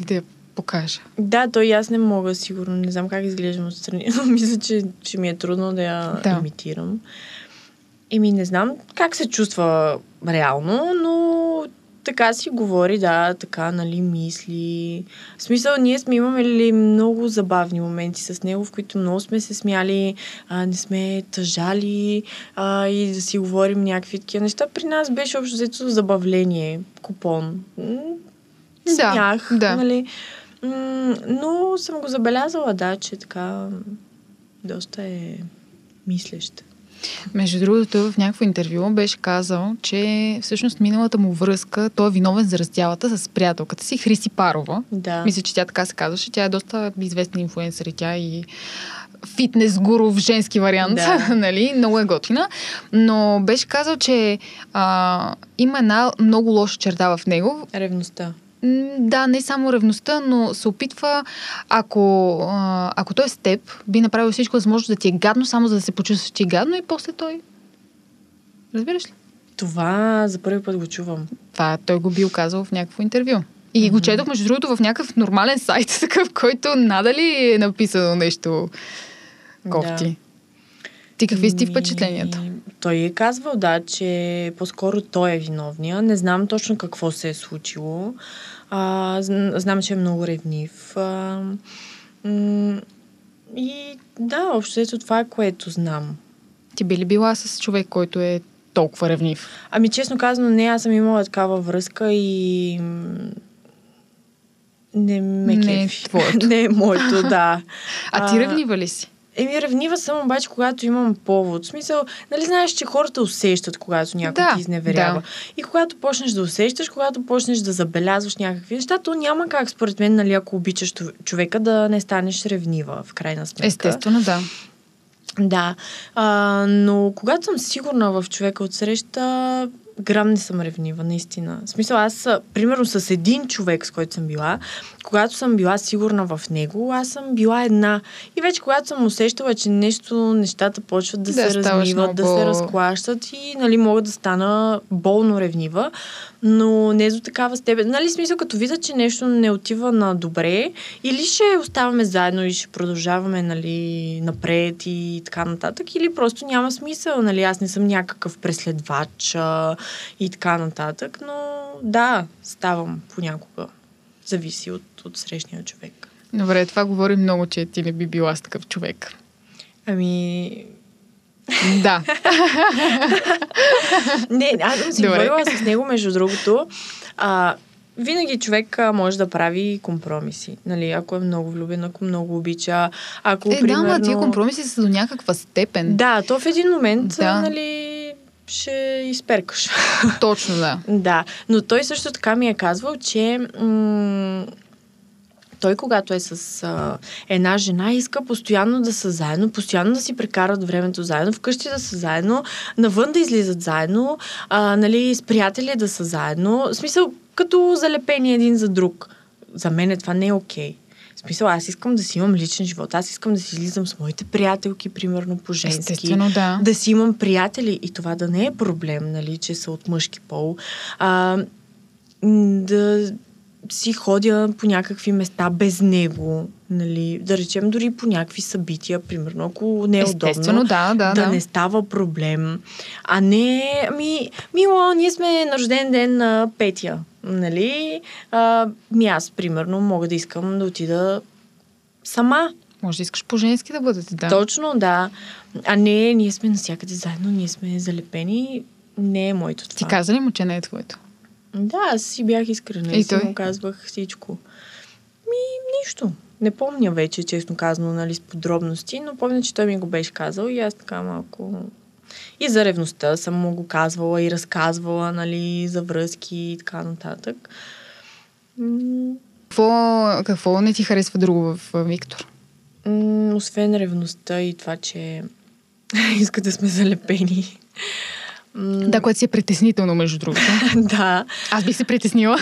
И да я покажа. Да, той и аз не мога, сигурно. Не знам как изглеждам отстрани, *laughs* мисля, че ще ми е трудно да я Да. имитирам. Еми, не знам как се чувства реално, но така си говори, да, така, нали, мисли. В смисъл, ние сме имали много забавни моменти с него, в които много сме се смяли, а, не сме тъжали а, и да си говорим някакви такива неща. При нас беше общо взето забавление, купон. Смях, Да, да. нали. Но съм го забелязала, да, че така доста е мислещ. Между другото, в някакво интервю беше казал, че всъщност миналата му връзка, той е виновен за раздялата с приятелката си, Хриси Парова. Да. Мисля, че тя така се казваше. Тя е доста известна инфлуенсър и тя и фитнес гуру в женски вариант, Да. *laughs* нали? Много е готина. Но беше казал, че а, има една много лоша черта в него. Ревността. Да, не само ревността, но се опитва, ако, ако той е с теб, би направил всичко възможно да ти е гадно, само за да се почувстваш ти гадно и после той. Разбираш ли? Това за първи път го чувам. Това той го бил казал в някакво интервю. И го четох, между другото, в някакъв нормален сайт, *laughs* такъв, който надали е написано нещо кофти. Да. Ти какви Ми, впечатленията? Той е казвал, да, че по-скоро той е виновния. Не знам точно какво се е случило. А, зн- знам, че е много ревнив. А, м- и да, общо ето това е което знам. Ти би ли била с човек, който е толкова ревнив? Ами честно казано, не, аз съм имала такава връзка и не ме Не е кефи. твоето. *laughs* не е моето, да. А ти ревнива ли си? Еми, ревнива съм обаче, когато имам повод. В смисъл, нали знаеш, че хората усещат, когато някой Да, ти изневерява. да. И когато почнеш да усещаш, когато почнеш да забелязваш някакви неща, то няма как, според мен, нали, ако обичаш чов- човека, да не станеш ревнива, в крайна сметка. Естествено, да. Да. А, но когато съм сигурна в човека от среща, грам не съм ревнива, наистина. В смисъл, аз, примерно, с един човек, с който съм била, когато съм била сигурна в него, аз съм била една. И вече, когато съм усещала, че нещо, нещата почват да, Да, се размиват, да много- се разклащат и, нали, мога да стана болно ревнива, но не до такава степен. Нали, смисъл, като видя, че нещо не отива на добре, или ще оставаме заедно и ще продължаваме, нали, напред и така нататък, или просто няма смисъл, нали, аз не съм някакъв преследвач а, и така нататък, но да, ставам понякога. Зависи от, от срещния човек. Добре, това говори много, че ти не би била с такъв човек. Ами, Да. Не, аз съм си Добре. говорила с него, между другото. А, винаги човек а, може да прави компромиси. Нали, ако е много влюбен, ако много обича, ако Е, примерно... да, ма тия компромиси са до някаква степен. Да, то в един момент, Да. да. нали, ще изперкаш. Точно, да. *laughs* да, но той също така ми е казвал, че м- той, когато е с а, една жена, иска постоянно да са заедно, постоянно да си прекарат времето заедно, вкъщи да са заедно, навън да излизат заедно, а, нали, с приятели да са заедно. В смисъл, като залепени един за друг. За мен е, това не е окей. В смисъл, аз искам да си имам личен живот. Аз искам да си излизам с моите приятелки, примерно по женски. Естествено, да. Да си имам приятели и това да не е проблем, нали, че са от мъжки пол. А, да си ходя по някакви места без него, нали, да речем дори по някакви събития, примерно, ако не е Естествено, удобно, да, да, да, да. не става проблем. А не, ами, мило, ние сме на рожден ден на Петя, нали? А, ми аз, примерно, мога да искам да отида сама. Може да искаш по-женски да бъдете, да. Точно, да. А не, ние сме навсякъде заедно, ние сме залепени. Не е моето това. Ти каза ли му, че не е твоето? Да, аз си бях искрена И и, си му казвах всичко. Ми, нищо. Не помня вече, честно казано, нали, с подробности, но помня, че той ми го беше казал и аз така малко... И за ревността съм му го казвала и разказвала, нали, за връзки и така нататък. Какво, какво не ти харесва друго в Виктор? м, освен ревността и това, че *laughs* иска да сме залепени. Да, което си е притеснително, между другото. *laughs* да. Аз бих се притеснила.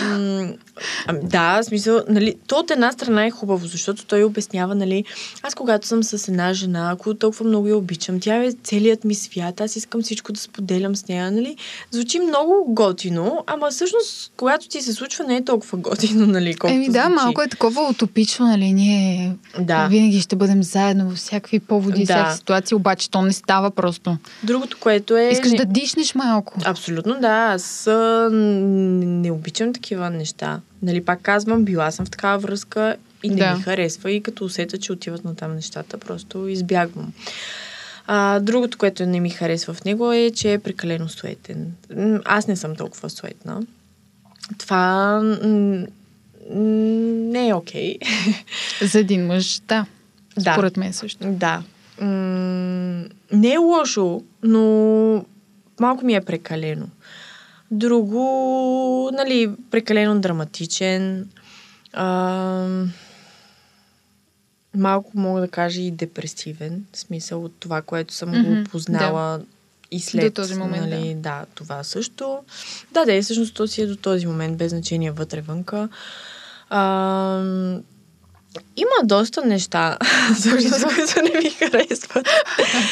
Ами, да, в смисъл, нали, то от една страна е хубаво, защото той обяснява, нали, аз когато съм с една жена, ако толкова много я обичам, тя е целият ми свят, аз искам всичко да споделям с нея, нали, звучи много готино, ама всъщност, когато ти се случва, не е толкова готино, нали, колкото Еми да, звучи. малко е такова утопично, нали, ние Да. винаги ще бъдем заедно във всякакви поводи, Да. всякакви ситуации, обаче то не става просто. Другото, което е... Искаш да дишнеш малко. Абсолютно да. Аз не обичам такива неща. Нали, пак казвам, била съм в такава връзка и не Да. ми харесва и като усета, че отиват на там нещата, просто избягвам. А, другото, което не ми харесва в него е, че е прекалено суетен. Аз не съм толкова суетна. Това м, м, не е окей. *laughs* За един мъж, да. Да. Според мен също. Да. М- не е лошо, но малко ми е прекалено. Друго, нали, прекалено драматичен. А, малко мога да кажа и депресивен, в смисъл от това, което съм Мгм, го познала и след. До този момент, нали, да. това също. Да, да, и всъщност то си е до този момент, без значение вътре-вънка. А, има доста неща, *laughs* всъщност, които не ми харесват.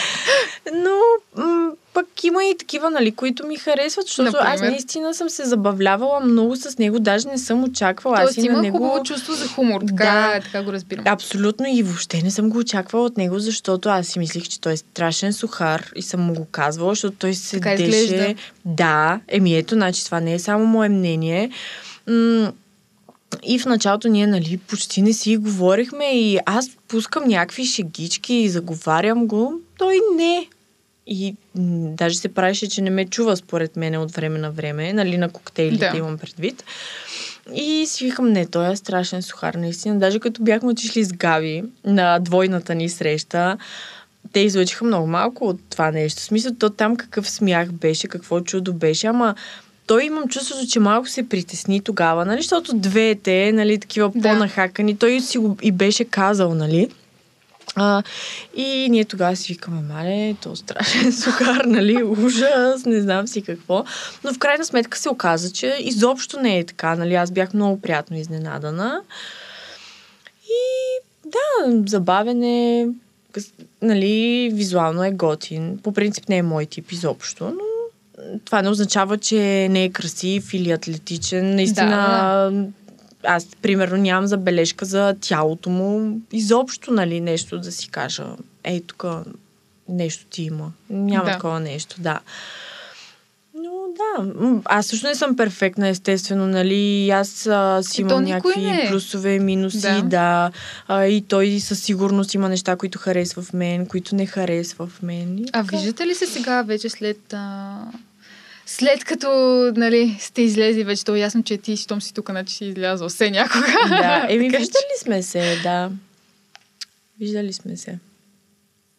*laughs* Но м- пък има и такива, нали, които ми харесват, защото аз Например? наистина съм се забавлявала много с него, даже не съм очаквала. аз Тоест и на има него... хубаво чувство за хумор, така, Да. така го разбирам. Абсолютно и въобще не съм го очаквала от него, защото аз си мислих, че той е страшен сухар и съм му го казвала, защото той Така седеше... изглежда. Да, еми ето, значи това не е само мое мнение. М- и в началото ние, нали, почти не си говорихме и аз пускам някакви шегички и заговарям го. Той не. И м, даже се правеше, че не ме чува според мен от време на време, нали, на коктейлите Да. имам предвид. И си викам, не, той е страшен сухар, наистина. Даже като бяхме отишли с Гави на двойната ни среща, те излъчиха много малко от това нещо. В смисъл, то там какъв смях беше, какво чудо беше, ама той имам чувството, че малко се притесни тогава, нали, защото двете, нали, такива Да. по-нахакани, той си го и беше казал, нали. А, и ние тогава си викаме, мале, то страшен *laughs* сухар, нали, ужас, не знам си какво. Но в крайна сметка се оказа, че изобщо не е така, нали, аз бях много приятно изненадана. И да, забавен е, къс- нали, визуално е готин. По принцип не е мой тип изобщо, но това не означава, че не е красив или атлетичен. Наистина, аз, примерно, нямам забележка за тялото му. Изобщо, нали, нещо да си кажа. Ей, тук нещо ти има. Няма Да. такова нещо, да. Но да, аз също не съм перфектна, естествено, нали, аз а, си то имам някакви не е. плюсове, минуси, да, Да. а, и той със сигурност има неща, които харесва в мен, които не харесва в мен. И А виждате ли се сега вече след... А... След като, нали, сте излезли вече, то е ясно, че ти, щом си тук, значи си излязъл все някога. Да, *laughs* еми че- виждали сме се, да. Виждали сме се.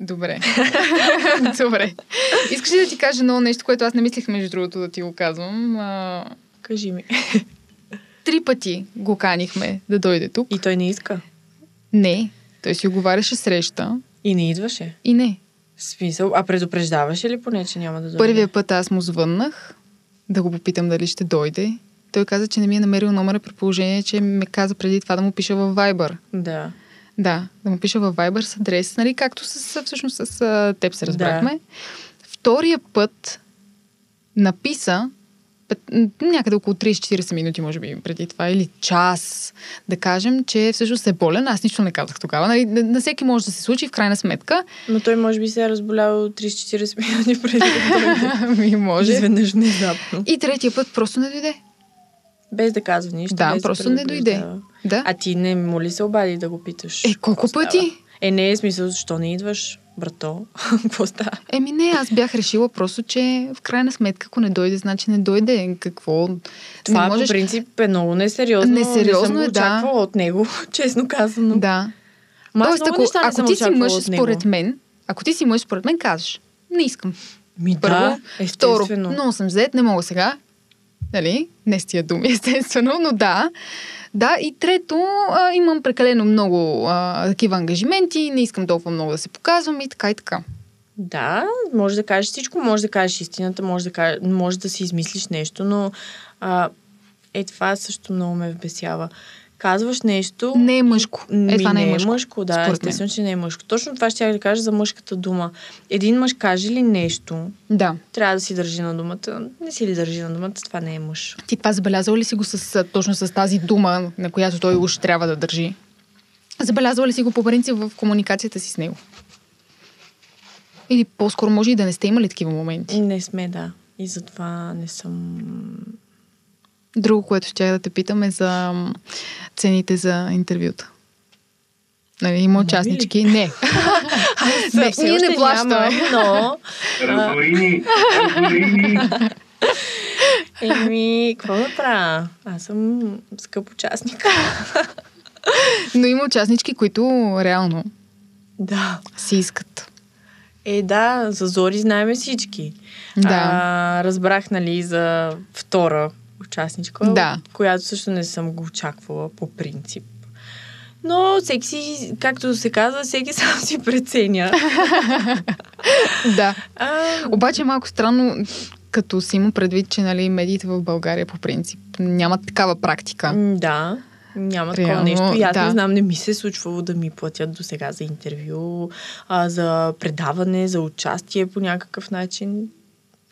Добре. *laughs* Добре. Искаш ли да ти кажа едно нещо, което аз не мислех, между другото, да ти го казвам? А, Кажи ми. три пъти го канихме да дойде тук. И той не иска. Не. Той си оговаряше среща И не идваше. и не. Смисъл, а предупреждаваше ли поне, че няма да дойде? Първия път аз му звъннах да го попитам дали ще дойде. Той каза, че не ми е намерил номера при положение, че ме каза преди това да му пиша във Viber. Да. Да, да му пиша във Viber с адрес, нали, както с, всъщност с теб се разбрахме. Да. Втория път написа някъде около 30-40 минути, може би, преди това, или час, да кажем, че всъщност е болен. Аз нищо не казах тогава. Нали, на, всеки може да се случи, в крайна сметка. Но той може би се е разболял 30-40 минути преди да. *laughs* Ми може. Изведнъж внезапно. И третия път просто не дойде. Без да казва нищо. Да, просто не дойде. Да. А ти не му ли се обади да го питаш? Е, колко какво става? пъти? Е, не е смисъл, защо не идваш, брато? *laughs* Какво става? Еми не, аз бях решила просто, че в крайна сметка, ако не дойде, значи не дойде. Какво? Това не можеш... по принцип е много несериозно. Несериозно не съм е, да. от него, *laughs* честно казано. Да. Ма Тоест, ако, неща не ако ти си мъж, според мен, ако ти си мъж, според мен, казваш, не искам. Ми Първо, да, Второ, естествено. много съм зает, не мога сега. Нали? Не с тия думи, *laughs* естествено, но да. Да, и трето, а, имам прекалено много а, такива ангажименти, не искам толкова много да се показвам и така и така. Да, може да кажеш всичко, може да кажеш истината, може да, кажеш, може да си измислиш нещо, но а, Е, това също много ме вбесява. Казваш нещо... Не е мъжко. Е, това не е не мъжко. е мъжко, да, естествено, че не е мъжко. Точно това ще я да кажа за мъжката дума. Един мъж каже ли нещо, Да. трябва да си държи на думата. Не си ли държи на думата, това не е мъж. Ти това забелязал ли си го с, точно с тази дума, на която той уж трябва да държи? Забелязал ли си го по принцип в комуникацията си с него? Или по-скоро може и да не сте имали такива моменти. Не сме, да. И затова не съм... Друго, което ще да те питам е за цените за интервюта. Нали, има Нови участнички. Не. *laughs* не, Все ние не плащаме. но... Разбори ни! Разбори ни! *laughs* Еми, какво да правя? Аз съм скъп участник. *laughs* Но има участнички, които реално да. си искат. Е, да, за Зори знаем всички. Да. А, разбрах, нали, за втора участничка, Да. която също не съм го очаквала по принцип. Но всеки си, както се казва, всеки *laughs* сам си преценя. *laughs* Да. А, Обаче е малко странно, като си има предвид, че нали, медиите в България по принцип нямат такава практика. да, няма такова Реално, нещо. И аз да. не знам, не ми се е случвало да ми платят до сега за интервю, а, за предаване, за участие по някакъв начин.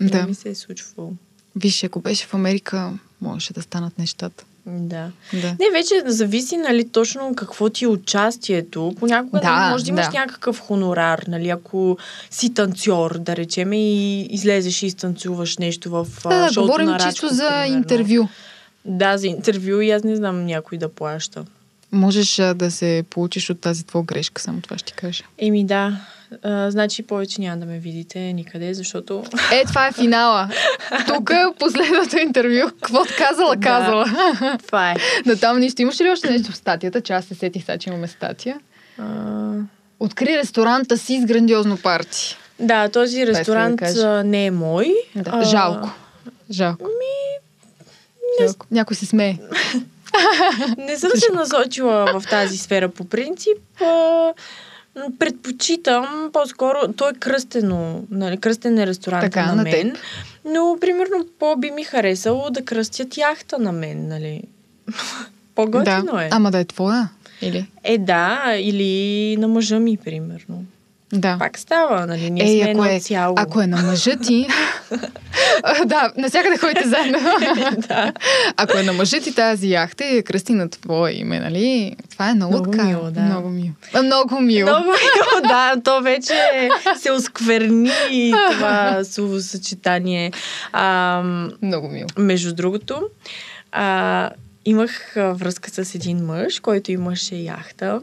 Да. Не ми се е случвало. Виж, ако беше в Америка, можеше да станат нещата. Да. Да. Не, вече зависи, нали, точно какво ти е участието. Понякога Да, нали, може да имаш да. някакъв хонорар, нали, ако си танцор, да речем, и излезеш и изтанцуваш нещо в Да, да, шоуто говорим на чисто Рачков, за примерно. интервю. Да, за интервю и аз не знам някой да плаща. Можеш да се получиш от тази твоя грешка, само това ще ти кажа. Еми да, а, значи повече няма да ме видите никъде, защото... Е, това е финала. Тук е последното интервю. Какво казала, Да. казала. Това е. Но там нищо. Имаш ли още нещо в статията? Че аз се сетих сега, че имаме статия. А, Откри ресторанта си с грандиозно парти. да, този да ресторант кажа. а, не е мой. Да. А, Жалко. Жалко. Жалко. Някой се смее. *laughs* Не съм се насочила в тази сфера по принцип. А, предпочитам по-скоро, той е кръстено, нали, кръстен е ресторант Така, на на мен, теб. но примерно по-би ми харесало да кръстят яхта на мен, нали. *laughs* По-готино да. е. Ама да е твоя. Или? Е, да, или на мъжа ми, примерно. Да. Пак става, нали, ние Ей, сме ако е, цяло. ако е на мъжа ти... А, *laughs* да, навсякъде ходите заедно. *laughs* да. Ако е на мъжа ти тази яхта и е кръсти на твое име, нали? Това е много, Много така. мило, да. Много мило. А, Много мило. Много мило, да, то вече се оскверни *laughs* това словосъчетание. Ам, Много мило. Между другото, а, имах връзка с един мъж, който имаше яхта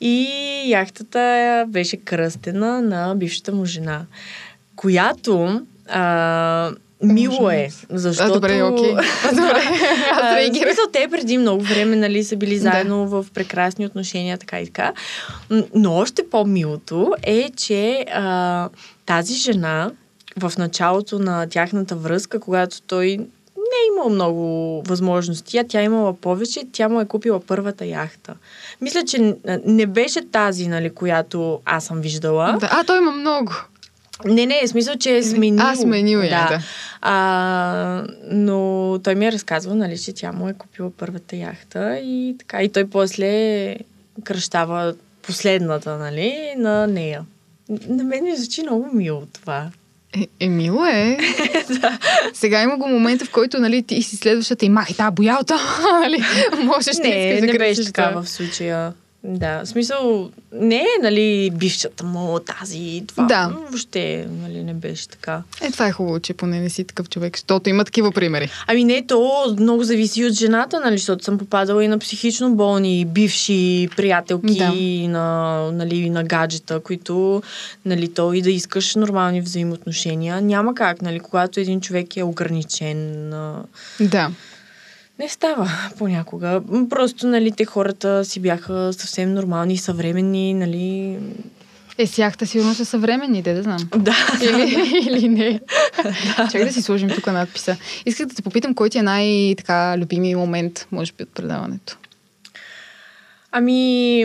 и яхтата беше кръстена на бившата му жена, която а, мило е, защото... *laughs* А, добре, окей. Добре, аз реагирах. смисъл, те преди много време нали, са били Да. заедно в прекрасни отношения, така и така. Но още по-милото е, че а, тази жена в началото на тяхната връзка, когато той не е имал много възможности, а тя е имала повече, тя му е купила първата яхта. Мисля, че не беше тази, нали, която аз съм виждала. Да, а, той има много. Не, не, в смисъл, че е сменил. А, сменил я, да. А, но той ми е разказвал, нали, че тя му е купила първата яхта и така. И той после кръщава последната, нали, на нея. На мен ми звучи много мило това. Е, е, мило е. *laughs* Сега има го момента, в който нали, ти си следващата и махай тази боялта. *laughs* нали? Можеш да Не, искаш да не беше така в случая. Да, в смисъл, не е, нали, бившата му, тази, това. Да. Въобще, нали, не беше така. Е, това е хубаво, че поне не си такъв човек, защото има такива примери. Ами не, то много зависи от жената, нали, защото съм попадала и на психично болни, бивши приятелки, Да. и на, нали, на гаджета, които, нали, то и да искаш нормални взаимоотношения. Няма как, нали, когато един човек е ограничен. Да. Не става *laughs* понякога. Просто, нали, те хората си бяха съвсем нормални съвременни, нали. Е, с яхта сигурно са съвременни, де да знам. *laughs* Да. Или, или не. *laughs* Чакай да си сложим тук надписа. Исках да те попитам, кой ти е най-така любими момент, може би, от предаването. Ами...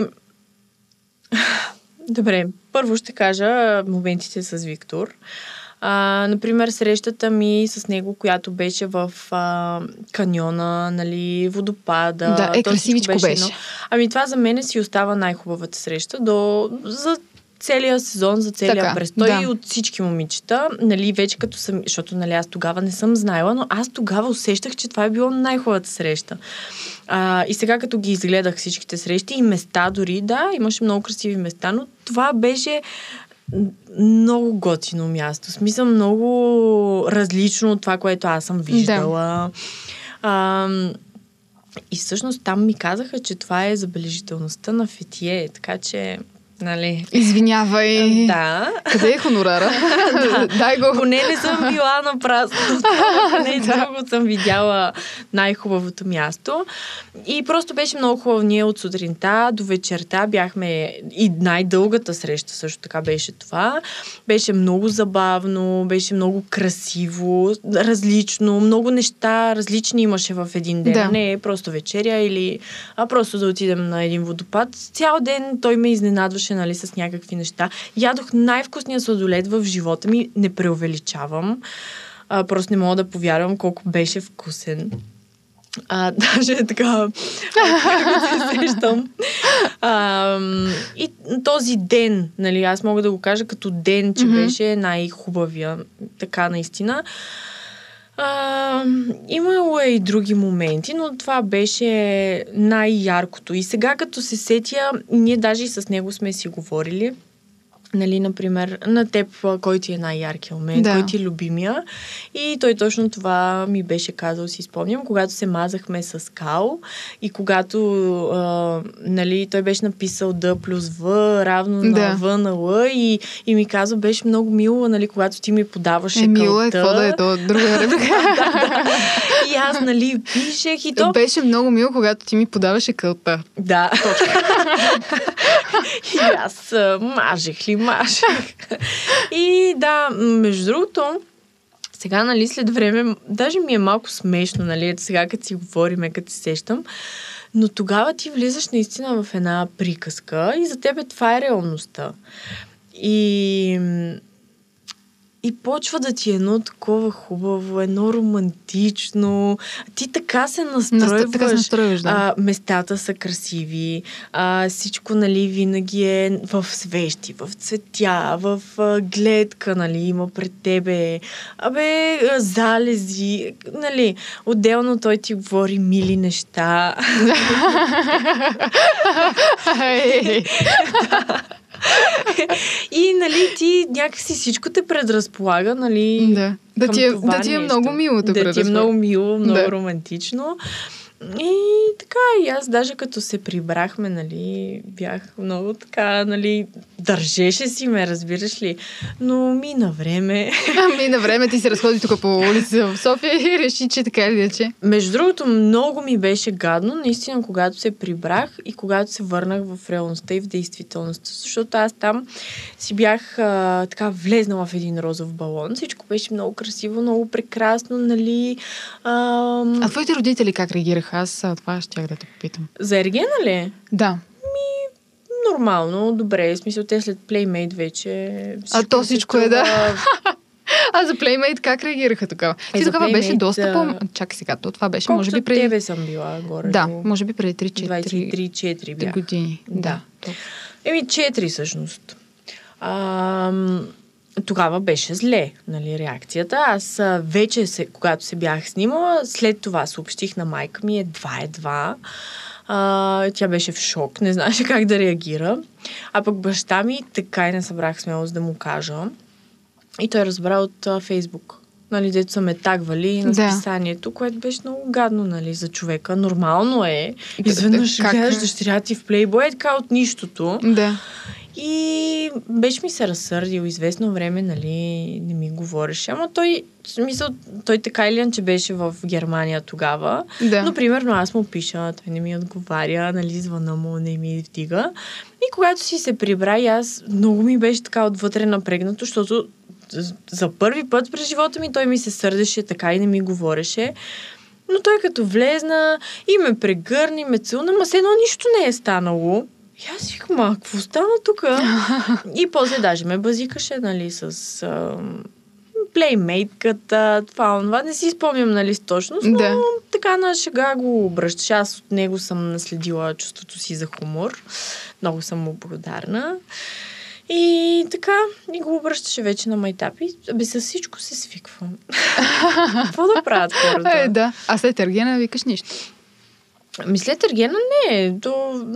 *sighs* Добре, първо ще кажа моментите с Виктор. А, например, срещата ми с него, която беше в а, каньона, нали, водопада. Да, е, красивичко всичко беше. едно. Ами това за мен си остава най-хубавата среща до, за целия сезон, за целия престой да. и от всички момичета. Нали, вече като съм, защото нали, аз тогава не съм знаела, но аз тогава усещах, че това е било най-хубавата среща. А, и сега като ги изгледах всичките срещи и места дори, да, имаше много красиви места, но това беше много готино място. Смисъл много различно от това, което аз съм виждала. А, и всъщност там ми казаха, че това е забележителността на Фетие, така че, нали... Извинявай. Да. Къде е хонорара? *laughs* Дай го. Поне не съм била на празно. *laughs* Поне друго съм видяла най-хубавото място. И просто беше много хубаво. Ние от сутринта до вечерта бяхме и най-дългата среща също така беше това. Беше много забавно, беше много красиво, различно, много неща различни имаше в един ден. Да. Не е просто вечеря или а просто да отидем на един водопад. Цял ден той ме изненадваше нали, с някакви неща. Ядох най-вкусния сладолед в живота ми, не преувеличавам. А, просто не мога да повярвам колко беше вкусен. А, *laughs* даже е така, се сещам. А, и този ден, нали, аз мога да го кажа като ден, че Мгм. беше най-хубавия. Така наистина. А, имало е и други моменти, но това беше най-яркото. И сега, като се сетя, ние даже и с него сме си говорили. Нали, например, на теб, кой ти е най-яркият момент, Да. кой ти е любимия. И той точно това ми беше казал, си спомням, когато се мазахме с Као и когато а, нали, той беше написал Д плюс В равно на Да. В на Л и, и ми каза, беше много мило, нали, когато ти ми подаваше Е, мило е, какво да е то? Друга *laughs* реплика. И аз, нали, пишех и то... Беше много мило, когато ти ми подаваше кълта. Да. *laughs* и аз мажех ли, мажех. и да, между другото, сега, нали, след време, даже ми е малко смешно, нали, сега, като си говориме, като се сещам, но тогава ти влизаш наистина в една приказка и за тебе това е реалността. И и почва да ти е едно такова хубаво, едно романтично. Ти така се настройваш. Така се настройваш, да. А, местата са красиви. А, всичко, нали, винаги е в свещи, в цветя, в а, гледка, нали, има пред тебе. Абе, залези, нали. Отделно той ти говори мили неща. *laughs* *laughs* *laughs* И, нали, ти някакси всичко те предразполага, нали. Да. Да ти е, да ти е нещо. много мило да Да ти е много мило, много Да. романтично. И така, и аз даже като се прибрахме, нали, бях много така, нали, държеше си ме, разбираш ли. Но мина време. Ами на време ти се разходи тук по улица в София и реши, че така или иначе. Между другото, много ми беше гадно, наистина, когато се прибрах и когато се върнах в реалността и в действителността. Защото аз там си бях а, така влезнала в един розов балон. Всичко беше много красиво, много прекрасно, нали. Ам... А твоите родители как реагираха? Аз това щях да те попитам. За Ергена ли? Да. Нормално, добре. В смисъл, те след Playmate вече... А то ми всичко е, да. *laughs* А за Playmate как реагираха тогава? Е, Ти тогава беше доста а, по... Чакай сега, то това беше може би преди... тебе съм била горе. Да, може би преди 3-4 23-4 бях. години. Да. Да. Еми, 4 всъщност. Ам, тогава беше зле, нали, реакцията. Аз вече, се, когато се бях снимала, след това съобщих на майка ми едва-едва. А, тя беше в шок, не знаеше как да реагира. А пък баща ми така и не събрах смелост да му кажа. И той разбра от а, Фейсбук. Нали, дето са ме тагвали на Да. списанието, което беше много гадно, нали, за човека. Нормално е. Изведнъж как- гледаш дъщеря ти в плейбой, е така от нищото. Да. И беше ми се разсърдил известно време, нали, не ми говореше. Ама той, в смисъл, той така или иначе беше в Германия тогава. Да. Но, примерно, аз му пиша, той не ми отговаря, нали, звъна му не ми вдига. И когато си се прибра, и аз много ми беше така отвътре напрегнато, защото за първи път през живота ми той ми се сърдеше така и не ми говореше. Но той като влезна и ме прегърна и ме целуна, ма все едно нищо не е станало. И аз си викам, а какво стана тук? *laughs* и после даже ме базикаше, нали, с... А, плеймейтката, това, това. Не си спомням, нали, с точност, но Да. така на шега го обръщаш. Аз от него съм наследила чувството си за хумор. Много съм му благодарна. И така, и го обръщаше вече на майтапи. Абе, с всичко се свиквам. *laughs* Какво да правят хората? Е, да. А след Ергена викаш нищо. Мислете, ергена не е. То,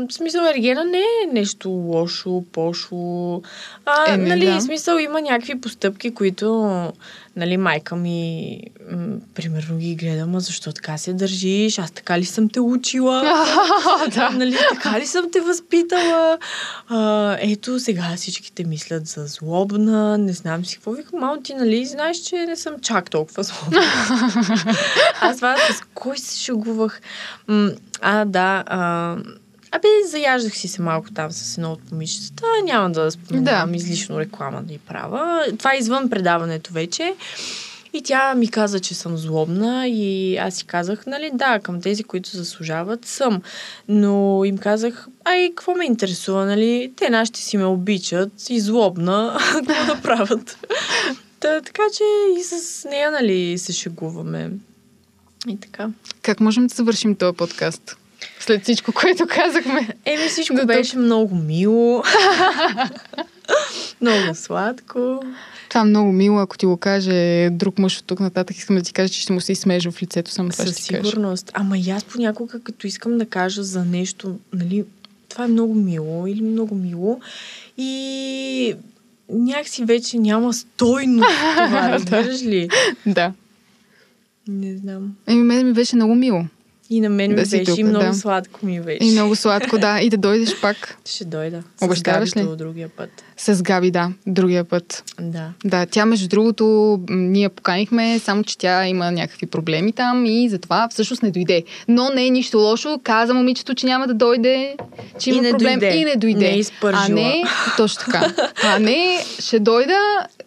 в смисъл, ергена не е нещо лошо, пошло. А, Еми, нали, да. смисъл, има някакви постъпки, които, нали, майка ми, м, примерно ги гледа, ма защо така се държиш? Аз така ли съм те учила? *laughs* да. нали, така ли съм те възпитала? А, ето, сега всичките мислят за злобна, не знам си какво. Викам, мамо, ти, нали, знаеш, че не съм чак толкова злобна. *laughs* Аз това с кой се шегувах? М, а, да, а, Абе, заяждах си се малко там с едно от момичетата. Няма да споменавам Да. излишно реклама да й права. Това е извън предаването вече. И тя ми каза, че съм злобна и аз си казах, нали, да, към тези, които заслужават, съм. Но им казах, ай, какво ме интересува, нали, те нашите си ме обичат и злобна, *laughs* какво да правят. Та, така че и с нея, нали, се шегуваме. И така. Как можем да завършим този подкаст? След всичко, което казахме. Еми всичко тук. беше много мило. *laughs* много сладко. Това е много мило, ако ти го каже друг мъж от тук нататък, искам да ти кажа, че ще му се изсмежа в лицето само това Със ти кажа. сигурност. Ама и аз понякога, като искам да кажа за нещо, нали, това е много мило или много мило и някакси вече няма стойност това, *laughs* разбираш ли? Да. Не знам. Еми, мен ми беше много мило. И на мен ми Да си беше, тук, и много да. сладко ми беше. И много сладко, да. И да дойдеш пак *laughs* Ще дойда. Обещаваш ли? другия път. С Габи, да, другия път. Да. Да, тя между другото, ние поканихме, само че тя има някакви проблеми там и затова всъщност не дойде. Но не е нищо лошо. Каза момичето, че няма да дойде, че И има не проблем дойде. и не дойде. Не е а не, точно така. А не, ще дойда,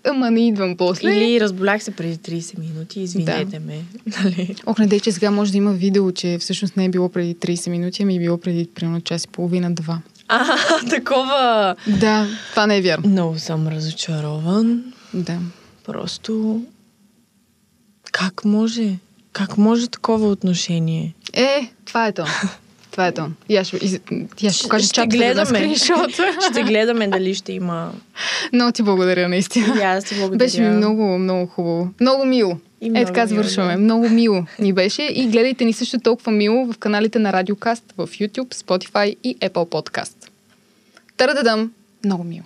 ама не идвам после. Или разболях се преди 30 минути, извинете ме. Нали? Ох, надей, че сега може да има видео, че всъщност не е било преди 30 минути, ами е било преди примерно час и половина-два. А, *laughs* такова. Да, това не е вярно. Много съм разочарован. Да. Просто... Как може? Как може такова отношение? Е, това е то. Това е то. Аз ще, аз ще покажа Ще гледаме. *laughs* Ще гледаме дали ще има... Много ти благодаря, наистина. И аз ти благодаря. Беше ми много, много хубаво. Много мило. И е, така завършваме. да. Много мило ни беше. И гледайте ни също толкова мило в каналите на Радиокаст в YouTube, Spotify и Apple Podcast. Тарададам. Много мило.